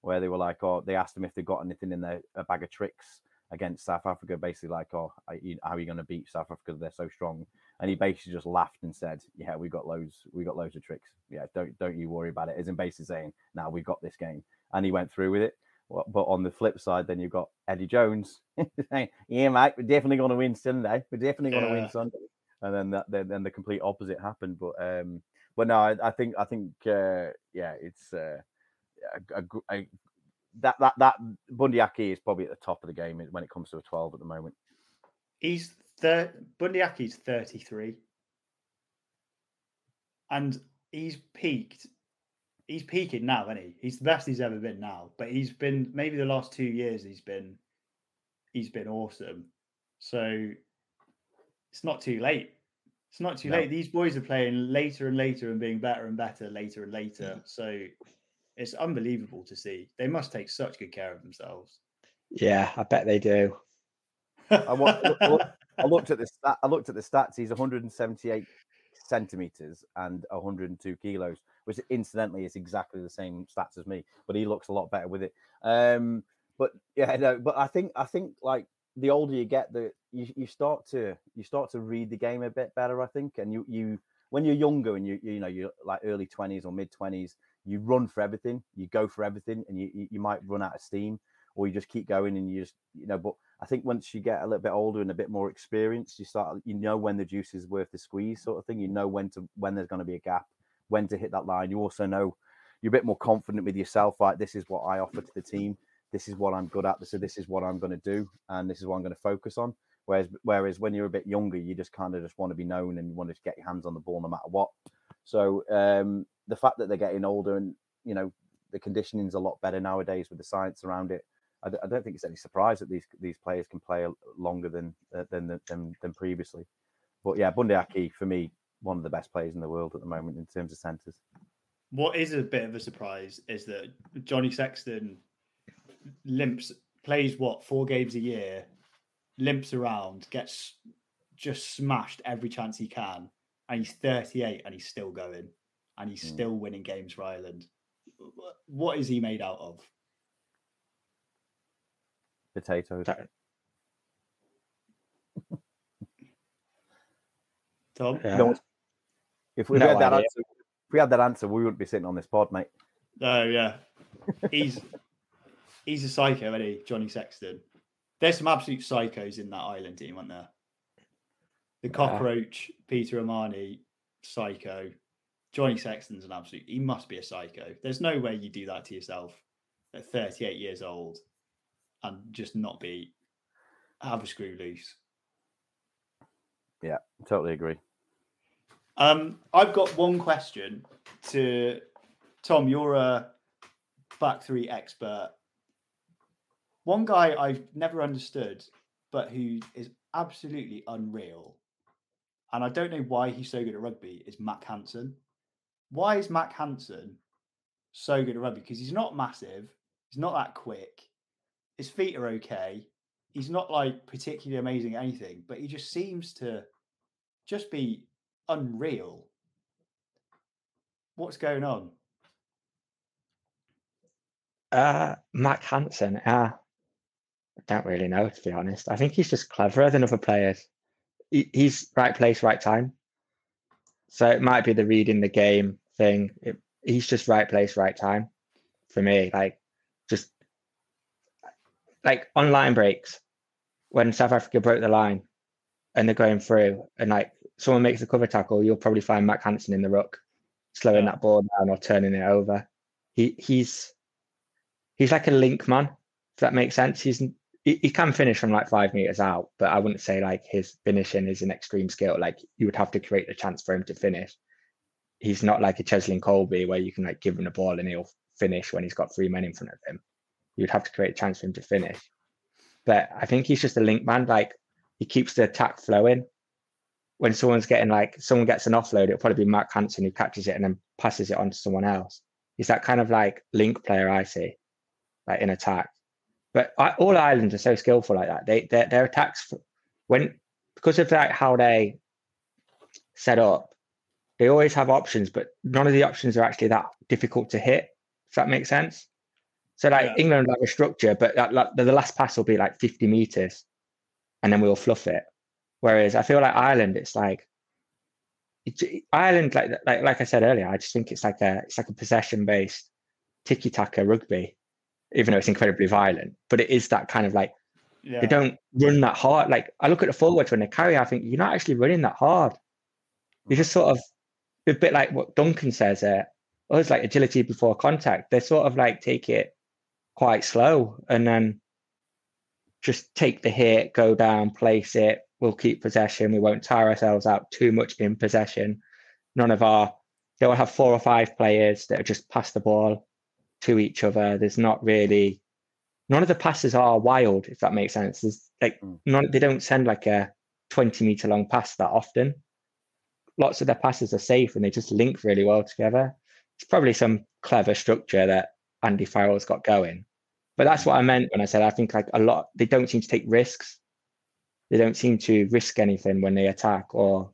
S7: Where they were like, oh, they asked him if they got anything in their a bag of tricks against South Africa, basically like, oh, are you, how are you going to beat South Africa? They're so strong. And he basically just laughed and said, "Yeah, we got loads, we got loads of tricks. Yeah, don't don't you worry about it." In basically saying, "Now we've got this game," and he went through with it. But on the flip side, then you've got Eddie Jones saying, "Yeah, mate, we're definitely going to win Sunday. We're definitely going to
S5: Yeah.
S7: win Sunday." And then that then, then the complete opposite happened. But um, but no, I, I think I think uh, yeah, it's uh, a, a, a, that that that Bundee Aki is probably at the top of the game when it comes to a twelve at the moment.
S5: He's thir- Bundee Aki's 33. And he's peaked. He's peaking now, isn't he? He's the best he's ever been now. But he's been maybe the last two years he's been he's been awesome. So it's not too late. It's not too
S7: No.
S5: late. These boys are playing later and later and being better and better later and later. Mm-hmm. So it's unbelievable to see. They must take such good care of themselves.
S6: Yeah, I bet they do.
S7: I, wa- look- look- I looked at the stat, I looked at the stats. He's 178 centimeters and 102 kilos, which incidentally is exactly the same stats as me. But he looks a lot better with it. Um, but yeah, no, but I think I think like the older you get, the you, you start to you start to read the game a bit better. I think, and you you when you're younger and you you know you're like early 20s or mid 20s, you run for everything, you go for everything, and you you, you might run out of steam or you just keep going and you just you know but i think once you get a little bit older and a bit more experienced you start you know when the juice is worth the squeeze sort of thing you know when to when there's going to be a gap when to hit that line. You also know you're a bit more confident with yourself like this is what i offer to the team. This is what i'm good at. So this is what i'm going to do and this is what i'm going to focus on. Whereas whereas when you're a bit younger you just kind of just want to be known and you want to get your hands on the ball no matter what. So um the fact that they're getting older and you know the conditioning's a lot better nowadays with the science around it I, d- I don't think it's any surprise that these these players can play longer than uh, than, than than previously. But yeah, Bundee Aki for me, one of the best players in the world at the moment in terms of centres.
S5: What is a bit of a surprise is that Johnny Sexton limps, plays what four games a year, limps around, gets just smashed every chance he can, and he's 38 and he's still going, and he's
S7: Mm.
S5: still winning games for Ireland. What is he made out of?
S7: Potatoes.
S6: That-
S5: Tom,
S6: Yeah.
S7: No, if we
S6: No
S7: had that
S6: idea.
S7: answer, if we had that answer, we wouldn't be sitting on this pod, mate.
S5: oh yeah, he's he's a psycho, isn't he, Johnny Sexton? There's some absolute psychos in that island team, aren't there? The cockroach, Peter O'Mahony, psycho. Johnny Sexton's an absolute. He must be a psycho. There's no way you do that to yourself at 38 years old and just not be have a screw loose.
S7: Yeah, totally agree.
S5: Um, I've got one question to Tom. You're a back three expert. One guy I've never understood, but who is absolutely unreal, and I don't know why he's so good at rugby, is Mack Hansen. Why is Mack Hansen so good at rugby? Because he's not massive, he's not that quick, his feet are okay, he's not like particularly amazing at anything, but he just seems to just be unreal. What's going on?
S6: Uh, Mack Hansen. Uh, I don't really know to be honest. I think he's just cleverer than other players. He, he's right place, right time. So it might be the reading the game thing. It, he's just right place, right time for me. Like like on line breaks when South Africa broke the line and they're going through and like someone makes a cover tackle, you'll probably find Mack Hansen in the ruck, slowing
S5: Yeah.
S6: that ball down or turning it over. He he's he's like a link man, if that makes sense. He's he, he can finish from like five meters out, but I wouldn't say like his finishing is an extreme skill. Like you would have to create the chance for him to finish. He's not like a Cheslin Kolbe where you can like give him the ball and he'll finish when he's got three men in front of him. You'd have to create a chance for him to finish. But I think he's just a link man. Like he keeps the attack flowing. When someone's getting like someone gets an offload, it'll probably be Mack Hansen who catches it and then passes it on to someone else. He's that kind of like link player I see, like in attack. But I, all Ireland are so skillful like that. They their, their attacks when because of like how they set up, they always have options, but none of the options are actually that difficult to hit. If that makes sense. So like
S5: Yeah.
S6: England have a structure, but that, like, the the last pass will be like 50 meters, and then we'll fluff it. Whereas I feel like Ireland, it's like it's, Ireland, like like like I said earlier, I just think it's like a it's like a possession based tiki taka rugby, even though it's incredibly violent. But it is that kind of like
S5: Yeah.
S6: they don't run that hard. Like I look at the forwards when they carry, I think you're not actually running that hard. You're just sort of a bit like what Duncan says. Uh, oh, it's like agility before contact. They sort of like take it quite slow and then just take the hit, go down, place it. We'll keep possession. We won't tire ourselves out too much in possession. None of our they'll have four or five players that are just pass the ball to each other. There's not really none of the passes are wild, if that makes sense. There's like
S7: Mm.
S6: none they don't send like a 20 meter long pass that often. Lots of their passes are safe and they just link really well together. It's probably some clever structure that Andy Farrell's got going. But that's what I meant when I said I think like a lot they don't seem to take risks. They don't seem to risk anything when they attack or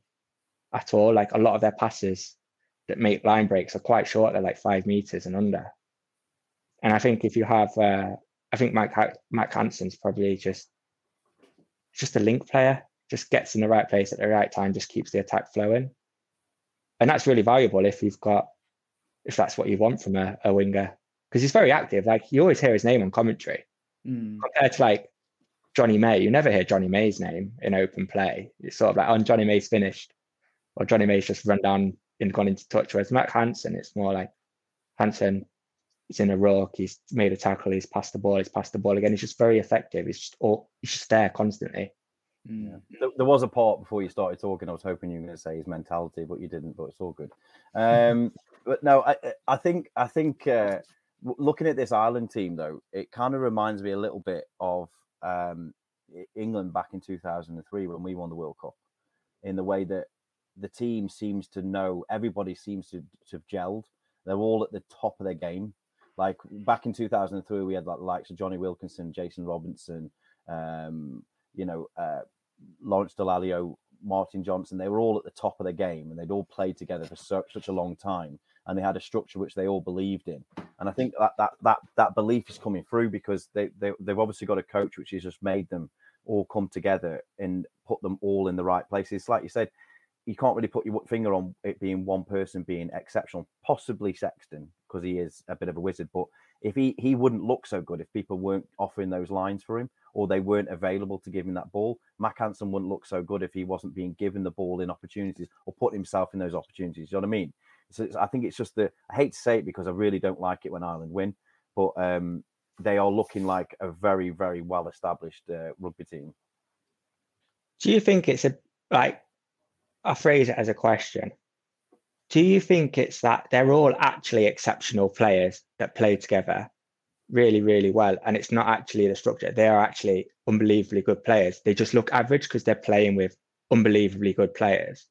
S6: at all. Like a lot of their passes that make line breaks are quite short. They're like five meters and under. And I think if you have, uh, I think Mike Mack Hansen's probably just just a link player. Just gets in the right place at the right time. Just keeps the attack flowing, and that's really valuable if you've got if that's what you want from a, a winger because he's very active. Like you always hear his name on commentary
S5: Mm.
S6: compared to like Jonny May. You never hear Jonny May's name in open play. It's sort of like, on Jonny May's finished, or Johnny May's just run down and gone into touch. Whereas Mack Hansen, it's more like Hansen is in a ruck, he's made a tackle, he's passed the ball, he's passed the ball again. He's just very effective. He's just all, he's just there constantly.
S5: Mm.
S7: There, there was a part before you started talking. I was hoping you were going to say his mentality, but you didn't. But it's all good. Um, but no, I, I- I think I think uh, w- looking at this Ireland team though, it kind of reminds me a little bit of um, England back in 2003 when we won the World Cup, in the way that the team seems to know everybody seems to to have gelled. They're all at the top of their game. Like back in 2003, we had like likes of Jonny Wilkinson, Jason Robinson, um, you know, uh, Lawrence Dallaglio, Martin Johnson. They were all at the top of their game, and they'd all played together for so, such a long time, and they had a structure which they all believed in. And I think that that that that belief is coming through because they, they they've obviously got a coach which has just made them all come together and put them all in the right places. Like you said, you can't really put your finger on it being one person being exceptional. Possibly Sexton because he is a bit of a wizard, but if he he wouldn't look so good if people weren't offering those lines for him or they weren't available to give him that ball. Mack Hansen wouldn't look so good if he wasn't being given the ball in opportunities or put himself in those opportunities. You know what I mean? So I think it's just the I hate to say it because I really don't like it when Ireland win, but um, they are looking like a very very well established uh, rugby team.
S6: Do you think it's a like? I phrase it as a question. Do you think it's that they're all actually exceptional players that play together really, really well, and it's not actually the structure? They are actually unbelievably good players. They just look average because they're playing with unbelievably good players.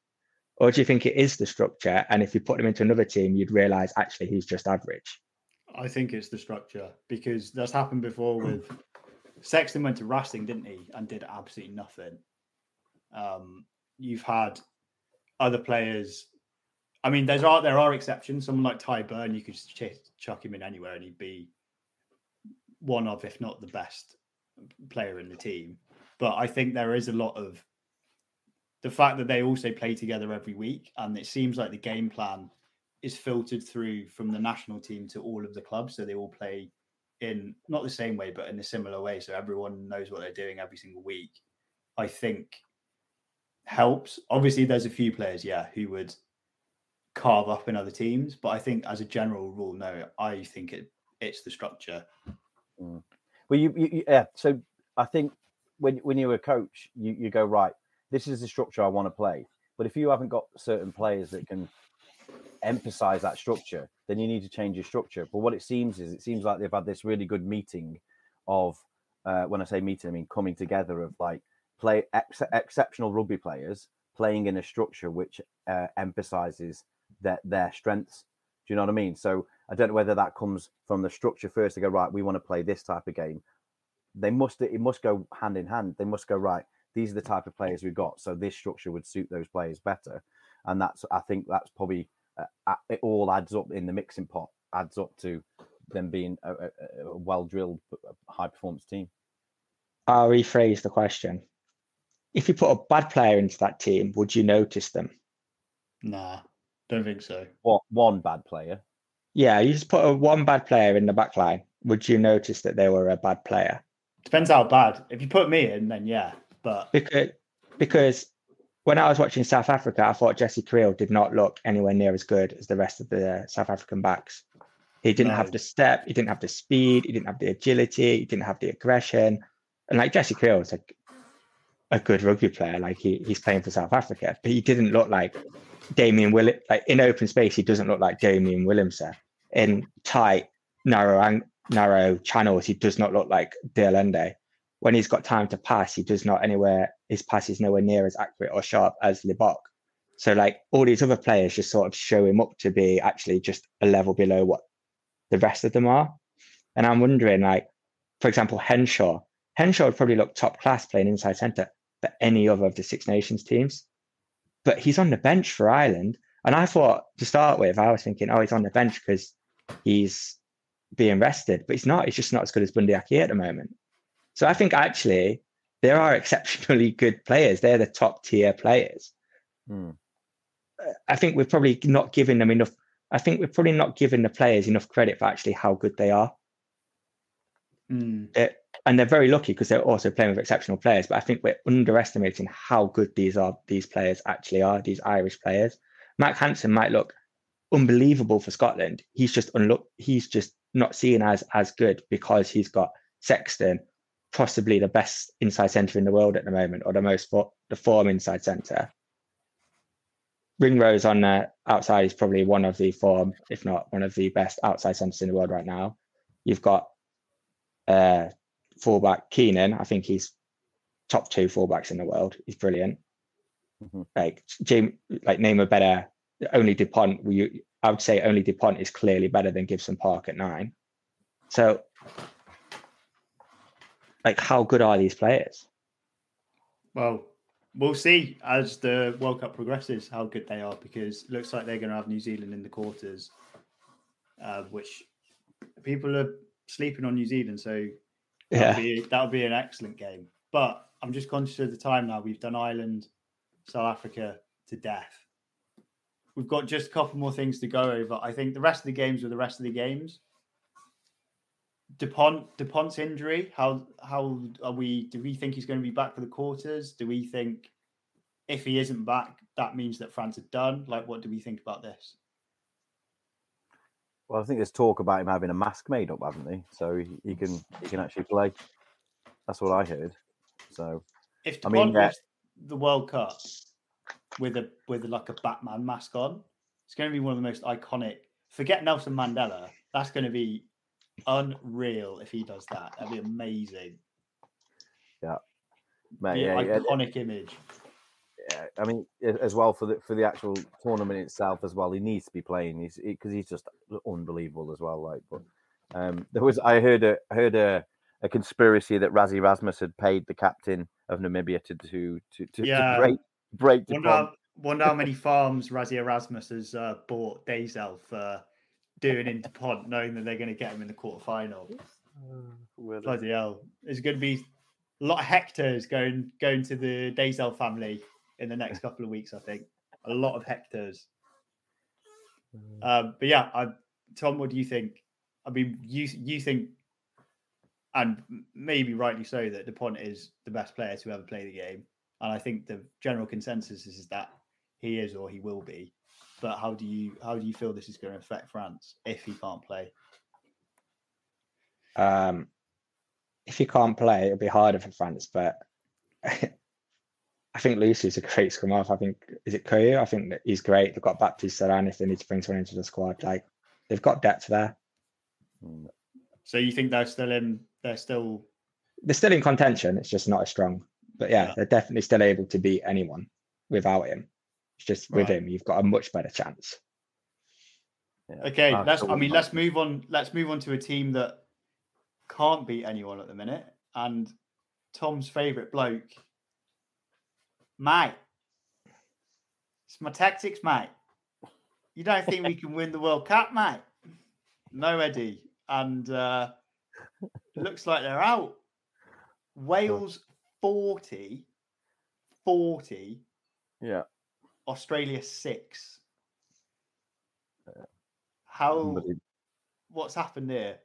S6: Or do you think it is the structure? And if you put them into another team, you'd realize actually he's just average.
S5: I think it's the structure because that's happened before with Sexton went to Racing, didn't he, and did absolutely nothing. Um, you've had other players. I mean, there's are there are exceptions. Someone like Ty Burn, you could just ch- chuck him in anywhere, and he'd be one of, if not the best player in the team. But I think there is a lot of the fact that they also play together every week, and it seems like the game plan is filtered through from the national team to all of the clubs, so they all play in not the same way, but in a similar way, so everyone knows what they're doing every single week. I think helps. Obviously, there's a few players, yeah, who would carve up in other teams, but I think as a general rule, no, I think it it's the structure.
S7: Mm. Well, you, you, yeah. So I think when when you're a coach, you, you go right. This is the structure I want to play. But if you haven't got certain players that can emphasize that structure, then you need to change your structure. But what it seems is, it seems like they've had this really good meeting of, uh, when I say meeting, I mean coming together of like play ex- exceptional rugby players playing in a structure which uh, emphasizes their their strengths. Do you know what I mean? So I don't know whether that comes from the structure first to go right. We want to play this type of game. They must it must go hand in hand. They must go right. These are the type of players we've got. So this structure would suit those players better. And that's I think that's probably uh, it all adds up in the mixing pot. Adds up to them being a, a, a well drilled, high performance team.
S6: I'll rephrase the question if you put a bad player into that team, would you notice them?
S5: Nah, don't think so.
S7: What one bad player?
S6: Yeah, you just put a one bad player in the back line. Would you notice that they were a bad player?
S5: Depends how bad. If you put me in, then yeah. But
S6: because because when I was watching South Africa, I thought Jesse Kriel did not look anywhere near as good as the rest of the South African backs. He didn't no. have the step, he didn't have the speed, he didn't have the agility, he didn't have the aggression. And like Jesse Kriel is like a good rugby player. Like he, he's playing for South Africa, but he didn't look like Damian Will. Like in open space, he doesn't look like Damian Willemse. In tight, narrow, and narrow channels, he does not look like de Allende. When he's got time to pass, he does not anywhere. His pass is nowhere near as accurate or sharp as Libbok. So like all these other players just sort of show him up to be actually just a level below what the rest of them are. And I'm wondering, like, for example, Henshaw. Henshaw would probably look top class playing inside centre for any other of the Six Nations teams. But he's on the bench for Ireland. And I thought to start with, I was thinking, oh, he's on the bench because he's being rested, but he's not. He's just not as good as Bundee Aki at the moment. So I think actually there are exceptionally good players. They're the top tier players. Hmm. I think we're probably not giving them enough. I think we're probably not giving the players enough credit for actually how good they are.
S5: Mm.
S6: It, and they're very lucky because they're also playing with exceptional players. But I think we're underestimating how good these are. These players actually are. These Irish players. Mack Hansen might look unbelievable for Scotland. He's just unlook. He's just not seen as as good because he's got Sexton, possibly the best inside centre in the world at the moment, or the most for, the form inside centre. Ringrose on the outside is probably one of the form, if not one of the best outside centres in the world right now. You've got uh, fullback Keenan. I think he's top two fullbacks in the world. He's brilliant. Mm-hmm. Like Jim, like name a better. Only Dupont. You, I would say only Dupont is clearly better than Gibson Park at nine. So, like, how good are these players?
S5: Well, we'll see as the World Cup progresses how good they are because it looks like they're going to have New Zealand in the quarters, uh, which people are sleeping on New Zealand. So
S6: yeah,
S5: that would, be, that would be an excellent game. But I'm just conscious of the time now. We've done Ireland, South Africa to death. We've got just a couple more things to go over. I think the rest of the games are the rest of the games. Dupont Dupont's injury. How how are we? Do we think he's going to be back for the quarters? Do we think if he isn't back, that means that France are done? Like, what do we think about this?
S7: Well, I think there's talk about him having a mask made up, haven't they? So he, he can he can actually play. That's what I heard. So
S5: If
S7: I mean, yeah.
S5: the World Cup with a with like a Batman mask on, it's going to be one of the most iconic. Forget Nelson Mandela. That's going to be unreal if he does that. That'd be amazing.
S7: mate, yeah,
S5: an
S7: yeah,
S5: iconic image.
S7: yeah, I mean, as well for the for the actual tournament itself as well, he needs to be playing. He's because he's just unbelievable as well. Like, but um, there was I heard a heard a, a conspiracy that Rassie Erasmus had paid the captain of Namibia to to to, to,
S5: Yeah.
S7: to break break
S5: Wonder how, wonder how many farms Rassie Erasmus has uh, bought Deysel for doing in Dupont, knowing that they're going to get him in the quarterfinal. Bloody hell. There's going to be a lot of hectares going going to the Deysel family in the next couple of weeks, I think. A lot of hectares. Um, but yeah, I, Tom, what do you think? I mean, you you think, and maybe rightly so, that Dupont is the best player to ever play the game, and I think the general consensus is that he is or he will be. But how do you how do you feel this is going to affect France if he can't play?
S6: Um, if he can't play, it'll be harder for France. But I think Lucu's a great scrum half. I think is it Koyu? I think that he's great. They've got Baptiste Serin if they need to bring someone into the squad. Like they've got depth there.
S7: Mm,
S5: So you think they're still in? They're still
S6: They're still in contention. It's just not as strong. But yeah,
S5: Yeah.
S6: they're definitely still able to beat anyone without him. It's just with
S5: Right.
S6: him, you've got a much better chance.
S7: yeah.
S5: okay.
S7: Ah,
S5: let's. I mean, let's move on. Let's move on to a team that can't beat anyone at the minute, and Tom's favorite bloke, mate. It's my tactics, mate. You don't think we can win the World Cup, mate? No, Eddie, and uh, looks like they're out. Wales 40, 40,
S7: yeah.
S5: Australia six. Uh,
S7: How?
S5: What's happened here?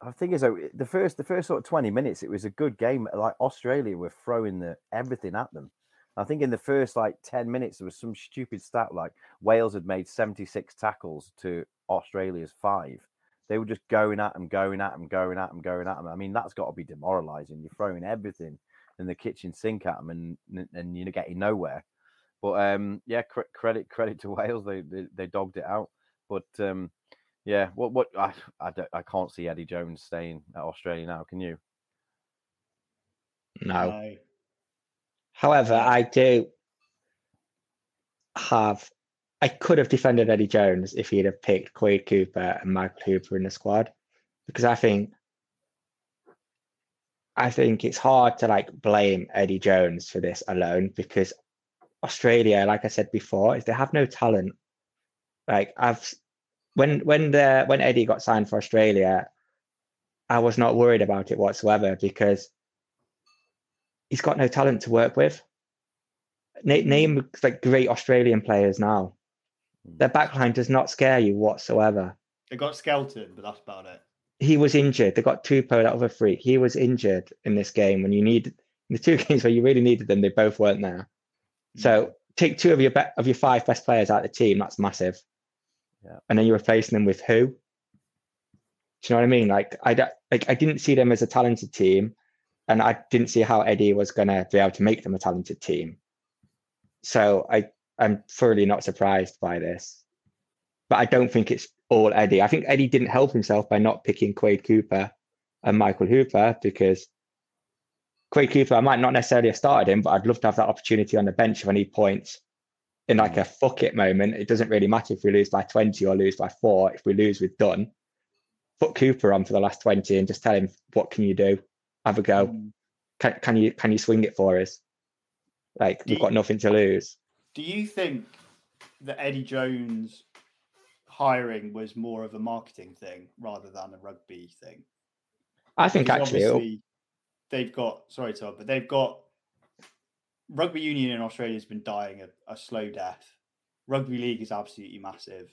S7: I think is though the first the first sort of twenty minutes it was a good game. Like Australia were throwing the everything at them. I think in the first like ten minutes there was some stupid stat like Wales had made seventy six tackles to Australia's five. They were just going at them, going at them, going at them, going at them. I mean that's got to be demoralising. You're throwing everything in the kitchen sink at them, and- and you're getting nowhere. But um, yeah, cre- credit credit to Wales. They, they they dogged it out. But um, yeah, what what I I, don't, I can't see Eddie Jones staying at Australia now. Can you?
S6: No.
S5: No.
S6: However, I do have. I could have defended Eddie Jones if he'd have picked Quade Cooper and Michael Hooper in the squad, because I think. I think it's hard to like blame Eddie Jones for this alone because Australia, like I said before, is they have no talent. Like I've when when the when Eddie got signed for Australia, I was not worried about it whatsoever because he's got no talent to work with. Na- mm. name like great Australian players now. Mm. Their backline does not scare you whatsoever.
S5: They got Skelton, but that's about it.
S6: He was injured. They got Tupou, that other freak. He was injured in this game when you need the two games where you really needed them. They both weren't there. So take two of your be- of your five best players out of the team. That's massive.
S7: Yeah.
S6: And then you're replacing them with who? Do you know what I mean? Like I like I didn't see them as a talented team, and I didn't see how Eddie was gonna be able to make them a talented team. So I I'm thoroughly not surprised by this, but I don't think it's all Eddie. I think Eddie didn't help himself by not picking Quade Cooper and Michael Hooper because Quade Cooper, I might not necessarily have started him, but I'd love to have that opportunity on the bench if I need points in like a fuck it moment. It doesn't really matter if we lose by 20 or lose by four. If we lose, we're done. Put Cooper on for the last 20 and just tell him, what can you do? Have a go.
S5: Mm.
S6: Can, can you can you swing it for us? Like
S5: Do
S6: we've
S5: you-
S6: got nothing to lose.
S5: Do you think that Eddie Jones hiring was more of a marketing thing rather than a rugby thing?
S6: I think
S5: Because
S6: actually, it'll-
S5: obviously they've got sorry Todd, but they've got rugby union in Australia has been dying a, a slow death. Rugby league is absolutely massive.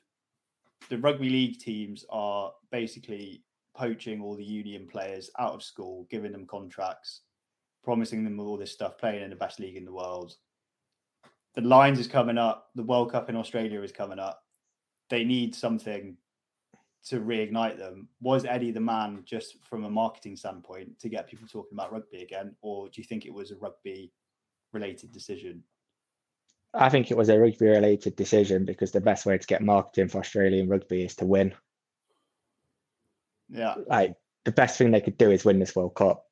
S5: The rugby league teams are basically poaching all the union players out of school, giving them contracts, promising them all this stuff, playing in the best league in the world. The Lions is coming up. The World Cup in Australia is coming up. They need something to reignite them. Was Eddie the man just from a marketing standpoint to get people talking about rugby again, or do you think it was a rugby related decision?
S6: I think it was a rugby related decision because the best way to get marketing for Australian rugby is to win.
S5: Yeah.
S6: Like the best thing they could do is win this World Cup.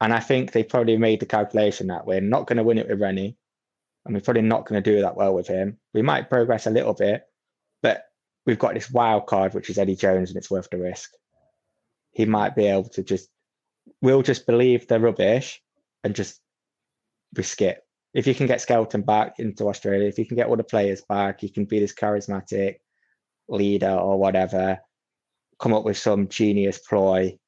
S6: And I think they probably made the calculation that we're not going to win it with Rennie. And we're probably not going to do that well with him. We might progress a little bit, we've got this wild card, which is Eddie Jones, and it's worth the risk. He might be able to just, we'll just believe the rubbish and just risk it. If you can get Skelton back into Australia, if you can get all the players back, you can be this charismatic leader or whatever, come up with some genius ploy,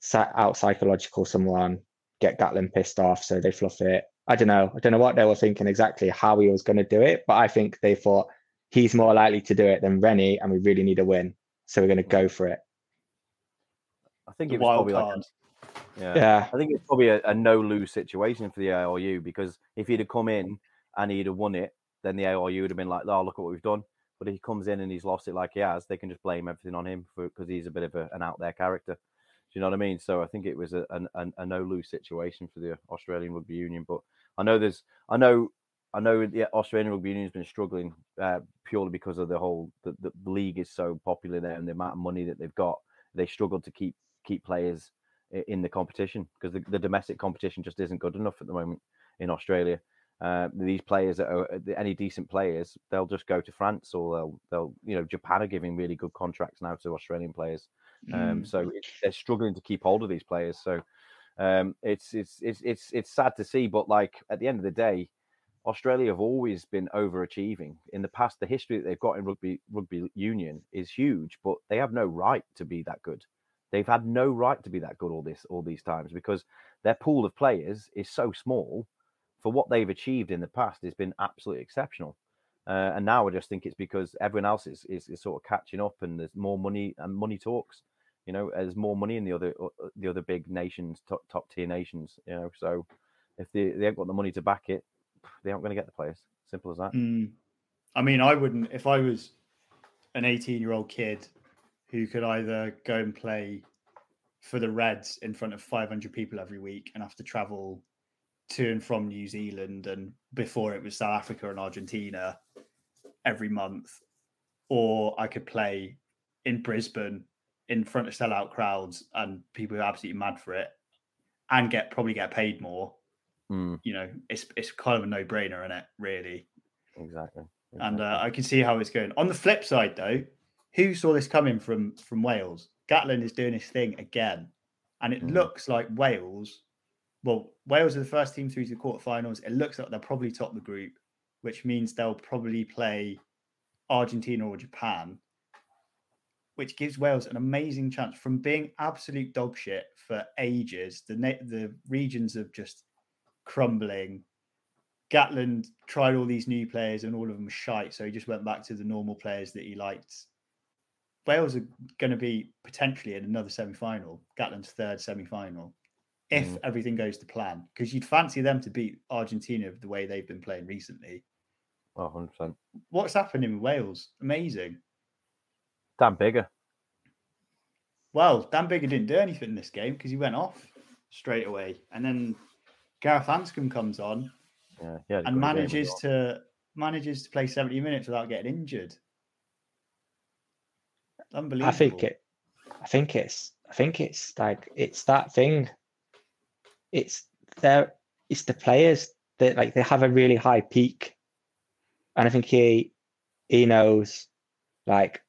S6: sat out psychological someone, get Gatland pissed off so they fluff it. I don't know. I don't know what they were thinking exactly how he was going to do it, but I think they thought he's more likely to do it than Rennie, and we really need a win, so we're going to go for it.
S7: I think
S5: The
S7: it was
S5: wild
S7: probably like
S5: card.
S7: a, yeah.
S6: Yeah,
S7: I think it's probably a, a no lose situation for the ARU because if he'd have come in and he'd have won it, then the ARU would have been like, "Oh, look at what we've done." But if he comes in and he's lost it like he has, they can just blame everything on him for because he's a bit of a, an out there character. Do you know what I mean? So I think it was a, an, an, a no lose situation for the Australian Rugby Union. But I know there's, I know, I know the Australian Rugby Union has been struggling uh, purely because of the whole the, the league is so popular there and the amount of money that they've got. They struggle to keep keep players in the competition because the, the domestic competition just isn't good enough at the moment in Australia. Uh, these players that are any decent players, they'll just go to France or they'll they'll you know Japan are giving really good contracts now to Australian players. Um,
S5: Mm.
S7: so they're struggling to keep hold of these players. So um, it's it's it's it's it's sad to see, but like at the end of the day, Australia have always been overachieving. In the past, the history that they've got in rugby rugby union is huge, but they have no right to be that good. They've had no right to be that good all this all these times because their pool of players is so small. For what they've achieved in the past, has been absolutely exceptional. Uh, and now I just think it's because everyone else is, is is sort of catching up, and there's more money and money talks. You know, there's more money in the other the other big nations, top top tier nations. You know, so if they they haven't got the money to back it, they aren't going to get the players. Simple as that.
S5: Mm. I mean, I wouldn't if I was an 18 year old kid who could either go and play for the Reds in front of 500 people every week and have to travel to and from New Zealand and before it was South Africa and Argentina every month, or I could play in Brisbane in front of sellout crowds and people who are absolutely mad for it and get probably get paid more.
S7: Mm,
S5: You know, it's it's kind of a no brainer, isn't it? Really
S7: exactly.
S5: and uh, I can see how it's going. On the flip side, though, who saw this coming from from Wales? Gatland is doing his thing again, and it
S7: Mhm.
S5: looks like Wales. Well, Wales are the first team through to the quarterfinals. It looks like they'll probably top the group, which means they'll probably play Argentina or Japan, which gives Wales an amazing chance from being absolute dog shit for ages. The na- the regions of just crumbling. Gatland tried all these new players and all of them shite, so he just went back to the normal players that he liked. Wales are going to be potentially in another semi-final, Gatland's third semi-final, if
S7: Mm.
S5: everything goes to plan. Because you'd fancy them to beat Argentina the way they've been playing recently.
S7: Oh, 100%.
S5: What's happening with Wales? Amazing.
S7: Dan Biggar.
S5: Well, Dan Biggar didn't do anything in this game because he went off straight away, and then Gareth Anscombe comes on
S7: Yeah, yeah.
S5: and manages to manages to play 70 minutes without getting injured. Unbelievable.
S6: I think it. I think it's. I think it's like it's that thing. It's there. It's the players that like they have a really high peak, and I think he he knows. Like,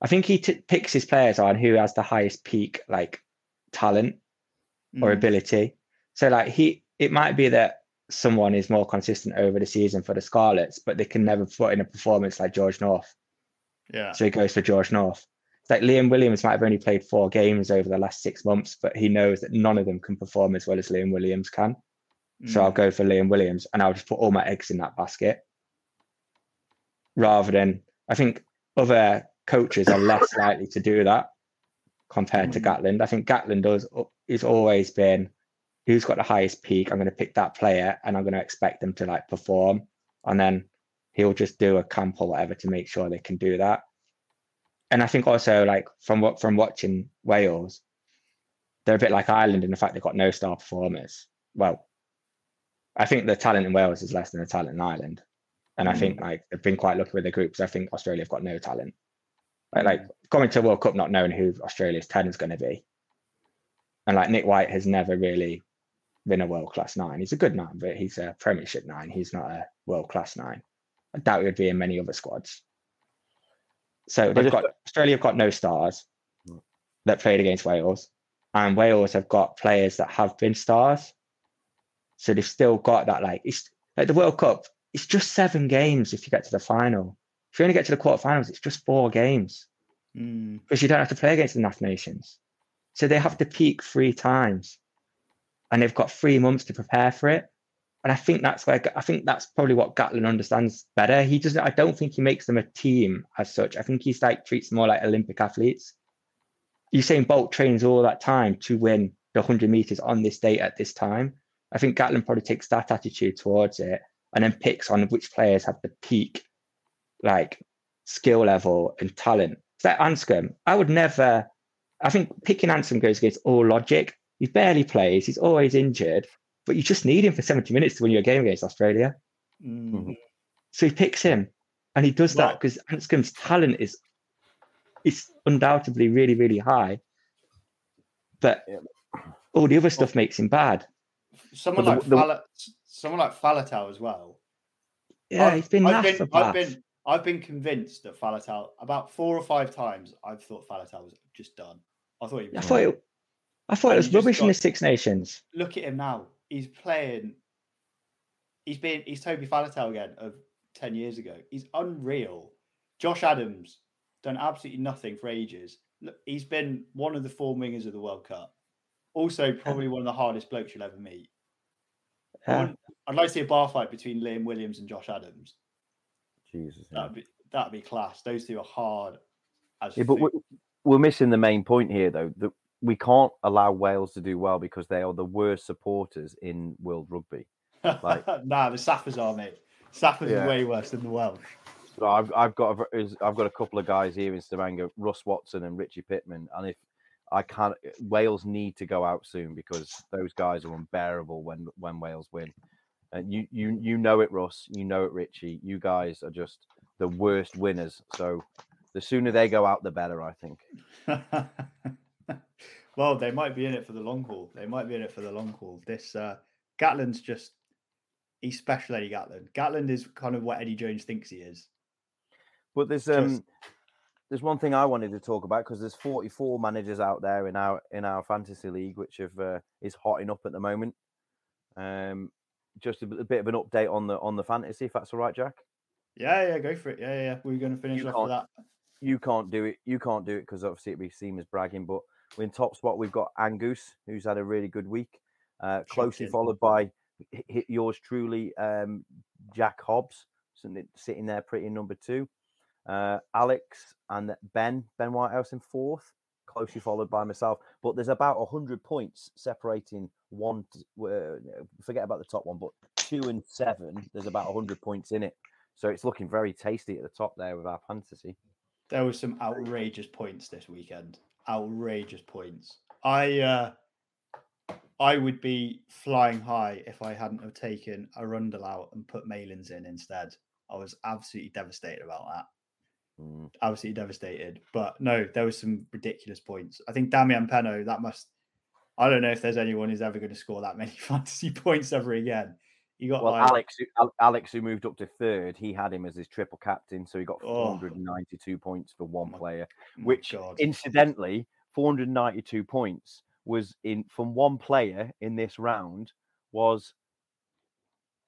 S6: I think he t- picks his players on who has the highest peak like talent or
S5: Mm.
S6: ability. So like he, it might be that someone is more consistent over the season for the Scarlets, but they can never put in a performance like George North.
S5: Yeah.
S6: So he goes for George North. It's like Liam Williams might have only played four games over the last six months, but he knows that none of them can perform as well as Liam Williams can. So I'll
S5: Mm.
S6: go for Liam Williams and I'll just put all my eggs in that basket. Rather than, I think other coaches are less likely to do that compared to
S5: Mhm.
S6: Gatland. I think Gatland does, is always been, who's got the highest peak? I'm going to pick that player and I'm going to expect them to like perform. And then he'll just do a camp or whatever to make sure they can do that. And I think also like from what from watching Wales, they're a bit like Ireland in the fact they've got no star performers. Well, I think the talent in Wales is less than the talent in Ireland. And I think mm. like they've been quite lucky with their groups. I think Australia have got no talent. Like, mm. like going to a World Cup not knowing who Australia's 10 is going to be. And like Nick White has never really been a world class nine. He's a good nine, but he's a premiership nine. He's not a world class nine. I doubt he would be in many other squads. So they've got Australia have got no stars that played against Wales, and Wales have got players that have been stars. So they've still got that like it's like the World Cup. It's just seven games if you get to the final. If you only get to the quarterfinals, it's just four games
S5: Mm.
S6: because you don't have to play against the NAF nations. So they have to peak three times, and they've got three months to prepare for it. And I think that's where I think that's probably what Gatland understands better. He doesn't. I don't think he makes them a team as such. I think he's like treats them more like Olympic athletes. Usain Bolt trains all that time to win the 100 meters on this date at this time. I think Gatland probably takes that attitude towards it and then picks on which players have the peak, like skill level and talent. It's like Anscombe. I would never. I think picking Anscombe goes against all logic. He barely plays. He's always injured, but you just need him for 70 minutes to win your game against Australia.
S5: Mm.
S6: So he picks him, and he does that because Anscombe's talent is is undoubtedly really, really high. But
S7: Yeah.
S6: all the other stuff makes him bad.
S5: Someone
S7: But
S5: like
S7: the- the-
S5: Fala- someone like Faletau as well.
S6: Yeah,
S5: I've-
S6: he's been
S5: I've been, I've been I've been convinced that Faletau about four or five times I've thought Faletau was just done. I thought he
S6: I
S5: was
S6: thought it, I thought it was
S5: he just
S6: rubbish in the Six Nations.
S5: look at him now. He's playing. He's been. He's Toby Faletau again of ten years ago. He's unreal. Josh Adams done absolutely nothing for ages. Look, he's been one of the four wingers of the World Cup. Also, probably one of the hardest blokes you'll ever meet. I
S6: Yeah.
S5: wouldn't- I'd like to see a bar fight between Liam Williams and Josh Adams.
S7: Jesus.
S5: That'd be that'd be class. Those two are hard as
S7: Yeah, but we're, we're missing the main point here, though. That we can't allow Wales to do well because they are the worst supporters in world rugby. like-
S5: nah, the Saffers are mate. Saffers
S7: Yeah.
S5: are way worse than the Welsh.
S7: So I've, I've got I've got a couple of guys here in Stavanger, Russ Watson and Richie Pittman, and if I can't, Wales need to go out soon because those guys are unbearable when when Wales win. And you you you know it, Russ. You know it, Richie. You guys are just the worst winners. So the sooner they go out, the better. I think.
S5: well, they might be in it for the long haul. They might be in it for the long haul. This uh, Gatland's just he's special Eddie Gatland. Gatland is kind of what Eddie Jones thinks he is.
S7: But there's
S5: Just-
S7: um there's one thing I wanted to talk about because there's 44 managers out there in our in our fantasy league which have uh, is hotting up at the moment. Um, just a, bit- a bit of an update on the on the fantasy, if that's all right, Jack.
S5: Yeah, yeah, go for it. Yeah, yeah. yeah. We're going to finish
S7: You
S5: off with that.
S7: You can't do it. You can't do it because obviously it'd be seen as bragging. But we're in top spot. We've got Angus, who's had a really good week, uh, closely followed by yours truly, um, Jack Hobbs, sitting there pretty in number two. Uh, Alex and Ben Ben Whitehouse in fourth, closely followed by myself. But there's about hundred points separating one. Uh, forget about the top one, but two and seven. There's about hundred points in it, so it's looking very tasty at the top there with our fantasy.
S5: There was some outrageous points this weekend. Outrageous points. I uh I would be flying high if I hadn't have taken Arundell out and put Malins in instead. I was absolutely devastated about that.
S7: Mm.
S5: Absolutely devastated. But no, there was some ridiculous points. I think Damian Penaud, that must I don't know if there's anyone who's ever going to score that many fantasy points ever again. You got
S7: Well,
S5: like
S7: Alex, who- Alex, who moved up to third, he had him as his triple captain, so he got
S5: Oh.
S7: 492 points for one player.
S5: my
S7: which
S5: God.
S7: Incidentally, 492 points was in from one player in this round was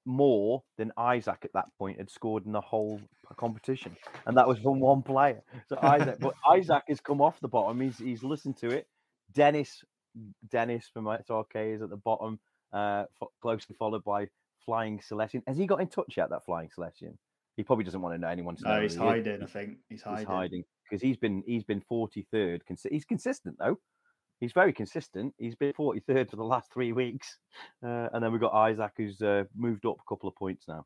S7: more than Isaac at that point had scored in the whole competition, and that was from one player. So Isaac, but Isaac has come off the bottom. He's he's listened to it. Dennis, Dennis from SRK is at the bottom. uh, closely followed by Flying Celestian. Has he got in touch yet? That Flying Celestian? He probably doesn't want to know anyone to.
S5: No, he's
S7: he is.
S5: hiding. I think he's hiding.
S7: He's hiding because he's been he's been forty third. He's consistent though. He's very consistent. He's been forty third for the last three weeks, uh, and then we've got Isaac who's uh, moved up a couple of points now.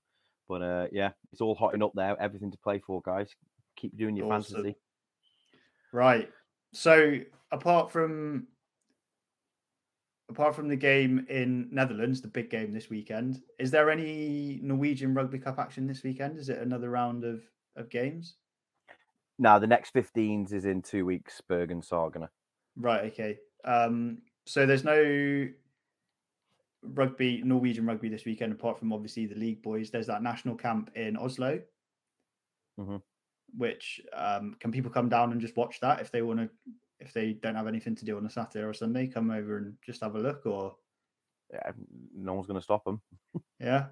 S7: But uh, yeah, it's all hotting up there. Everything to play for, guys. Keep doing your
S5: Awesome.
S7: fantasy.
S5: Right. So apart from apart from the game in Netherlands, the big game this weekend, is there any Norwegian Rugby Cup action this weekend? Is it another round of of games?
S7: Now the next 15s is in two weeks. Bergen Sagana.
S5: Right. Okay. Um. So there's no rugby Norwegian rugby this weekend apart from obviously the league boys. There's that national camp in Oslo.
S7: Mhm.
S5: Which um, can people come down and just watch that if they want to? If they don't have anything to do on a Saturday or Sunday, come over and just have a look, or
S7: Yeah, no one's going to stop them.
S5: yeah,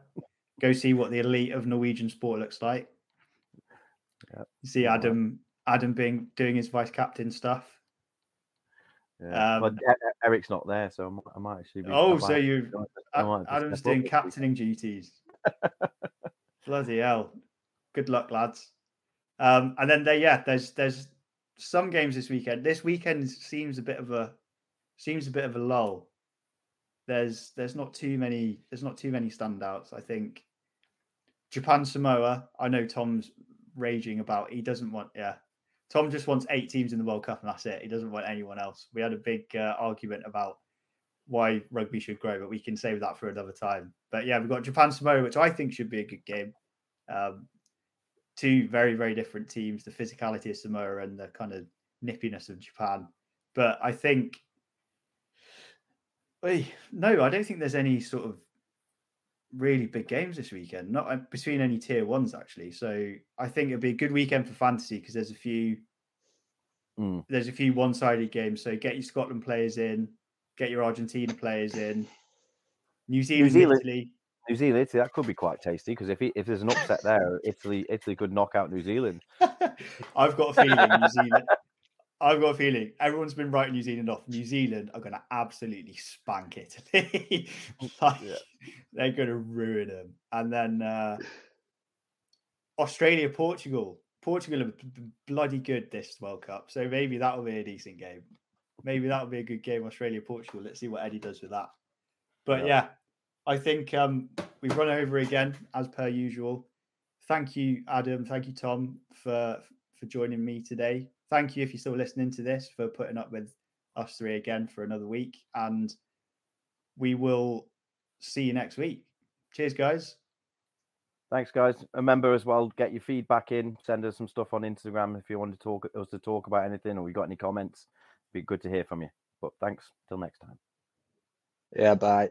S5: go see what the elite of Norwegian sport looks like.
S7: Yeah.
S5: You see Adam, Adam being doing his vice captain stuff.
S7: Yeah. but
S5: Um,
S7: E- Eric's not there, so I might, actually. Be,
S5: Oh,
S7: might
S5: so you
S7: join- I might have
S5: Adam's doing captaining duties. Bloody hell! Good luck, lads. Um, and then there, yeah, there's there's some games this weekend. This weekend seems a bit of a seems a bit of a lull. There's there's not too many there's not too many standouts. I think Japan Samoa. I know Tom's raging about. He doesn't want yeah. Tom just wants eight teams in the World Cup and that's it. He doesn't want anyone else. We had a big uh, argument about why rugby should grow, but we can save that for another time. But yeah, we've got Japan Samoa, which I think should be a good game. Um, two very, very different teams, the physicality of Samoa and the kind of nippiness of Japan. But I think, no, I don't think there's any sort of really big games this weekend, not uh, between any tier ones actually. So I think it'd be a good weekend for fantasy because there's a few.
S7: Mm.
S5: There's a few one-sided games, so get your Scotland players in, get your Argentina players in, New Zealand,
S7: Zealand-
S5: Italy.
S7: New Zealand, Italy, that could be quite tasty because if he, if there's an upset there, Italy Italy could knock out New Zealand.
S5: I've got a feeling New Zealand. I've got a feeling everyone's been writing New Zealand off. New Zealand are going to absolutely spank Italy. like,
S7: Yeah.
S5: They're going to ruin them. And then uh, Australia, Portugal. Portugal are bloody good this World Cup. So maybe that'll be a decent game. Maybe that'll be a good game, Australia, Portugal. Let's see what Eddie does with that. But
S7: Yeah.
S5: yeah, I think um, we've run over again as per usual. Thank you, Adam. Thank you, Tom, for for joining me today. Thank you if you're still listening to this for putting up with us three again for another week. And we will see you next week. Cheers, guys.
S7: Thanks, guys. Remember as well, get your feedback in. Send us some stuff on Instagram if you want to talk us to talk about anything or you got any comments. Be good to hear from you. But thanks. Till next time.
S6: Yeah, bye.